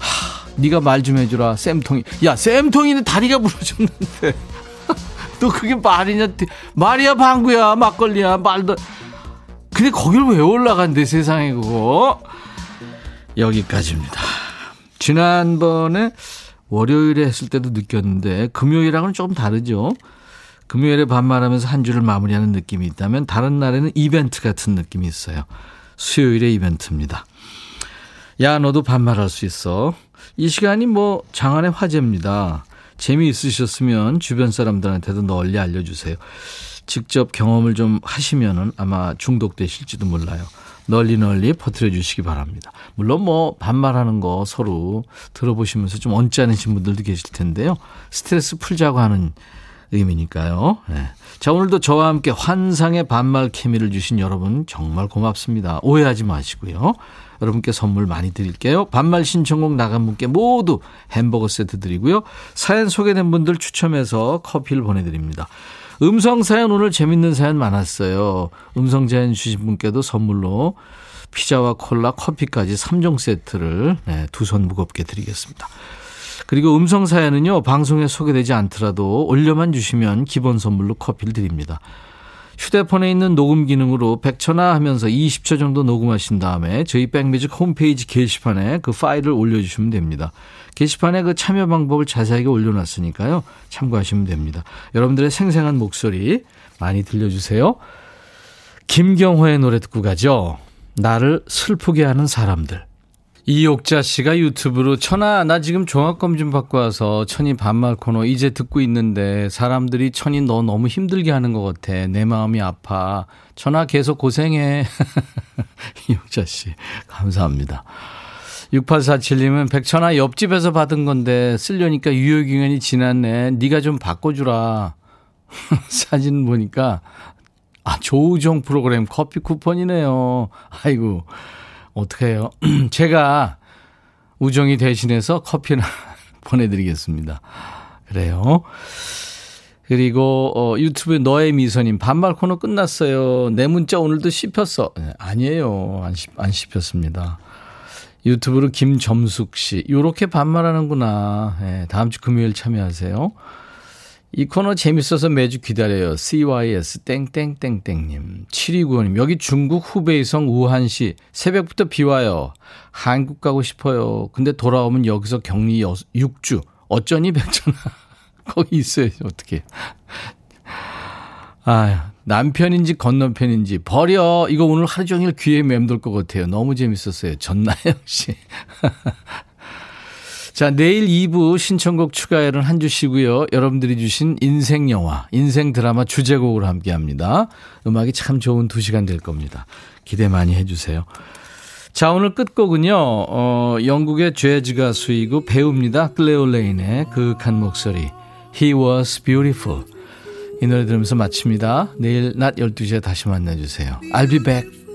[SPEAKER 1] 하, 네가 말 좀 해주라. 쌤통이. 야, 쌤통이는 다리가 부러졌는데. 너 그게 말이냐? 말이야 방구야 막걸리야 말도. 근데 거기를 왜 올라간대 세상에 그거. 여기까지입니다. 지난번에 월요일에 했을 때도 느꼈는데 금요일하고는 조금 다르죠. 금요일에 반말하면서 한 주를 마무리하는 느낌이 있다면 다른 날에는 이벤트 같은 느낌이 있어요. 수요일의 이벤트입니다. 야, 너도 반말할 수 있어. 이 시간이 뭐 장안의 화제입니다. 재미있으셨으면 주변 사람들한테도 널리 알려주세요. 직접 경험을 좀 하시면은 아마 중독되실지도 몰라요. 널리 널리 퍼뜨려 주시기 바랍니다. 물론 뭐 반말하는 거 서로 들어보시면서 좀 언짢으신 분들도 계실 텐데요. 스트레스 풀자고 하는 의미니까요. 네. 자, 오늘도 저와 함께 환상의 반말 케미를 주신 여러분 정말 고맙습니다. 오해하지 마시고요. 여러분께 선물 많이 드릴게요. 반말 신청곡 나간 분께 모두 햄버거 세트 드리고요. 사연 소개된 분들 추첨해서 커피를 보내드립니다. 음성 사연 오늘 재밌는 사연 많았어요. 음성 사연 주신 분께도 선물로 피자와 콜라, 커피까지 3종 세트를 네, 두손 무겁게 드리겠습니다. 그리고 음성 사연은요, 방송에 소개되지 않더라도 올려만 주시면 기본 선물로 커피를 드립니다. 휴대폰에 있는 녹음 기능으로 100초나 하면서 20초 정도 녹음하신 다음에 저희 백뮤직 홈페이지 게시판에 그 파일을 올려주시면 됩니다. 게시판에 그 참여 방법을 자세하게 올려놨으니까요. 참고하시면 됩니다. 여러분들의 생생한 목소리 많이 들려주세요. 김경호의 노래 듣고 가죠. 나를 슬프게 하는 사람들. 이옥자 씨가 유튜브로 천아 나 지금 종합검진 받고 와서 천이 반말 코너 이제 듣고 있는데 사람들이 천이 너 너무 힘들게 하는 것 같아. 내 마음이 아파. 천아 계속 고생해. 이옥자 씨 감사합니다. 6847님은 백천아 옆집에서 받은 건데 쓰려니까 유효기간이 지났네. 네가 좀 바꿔주라. 사진 보니까 아 조우종 프로그램 커피 쿠폰이네요. 아이고 어떡해요. 제가 우정이 대신해서 커피나 보내드리겠습니다. 그래요. 그리고 어, 유튜브에 너의 미소님 반말 코너 끝났어요. 내 문자 오늘도 씹혔어. 네, 아니에요. 안, 씹, 안 씹혔습니다. 유튜브로 김점숙 씨. 요렇게 반말하는구나. 예, 다음 주 금요일 참여하세요. 이 코너 재밌어서 매주 기다려요. CYS 땡땡땡땡님. 7295님. 여기 중국 후베이성 우한시. 새벽부터 비 와요. 한국 가고 싶어요. 근데 돌아오면 여기서 격리 6주. 어쩌니 백천아. 거기 있어야지 어떻게. 아 남편인지 건너편인지 버려. 이거 오늘 하루 종일 귀에 맴돌 것 같아요. 너무 재밌었어요. 전나영 씨. 자, 내일 2부 신청곡 추가열은 한 주시고요. 여러분들이 주신 인생 영화, 인생 드라마 주제곡으로 함께 합니다. 음악이 참 좋은 두 시간 될 겁니다. 기대 많이 해주세요. 자, 오늘 끝곡은요, 어, 영국의 재즈 가수이고 배우입니다. 클레오 레인의 그윽한 목소리. He was beautiful. 이 노래 들으면서 마칩니다. 내일 낮 12시에 다시 만나주세요. I'll be back.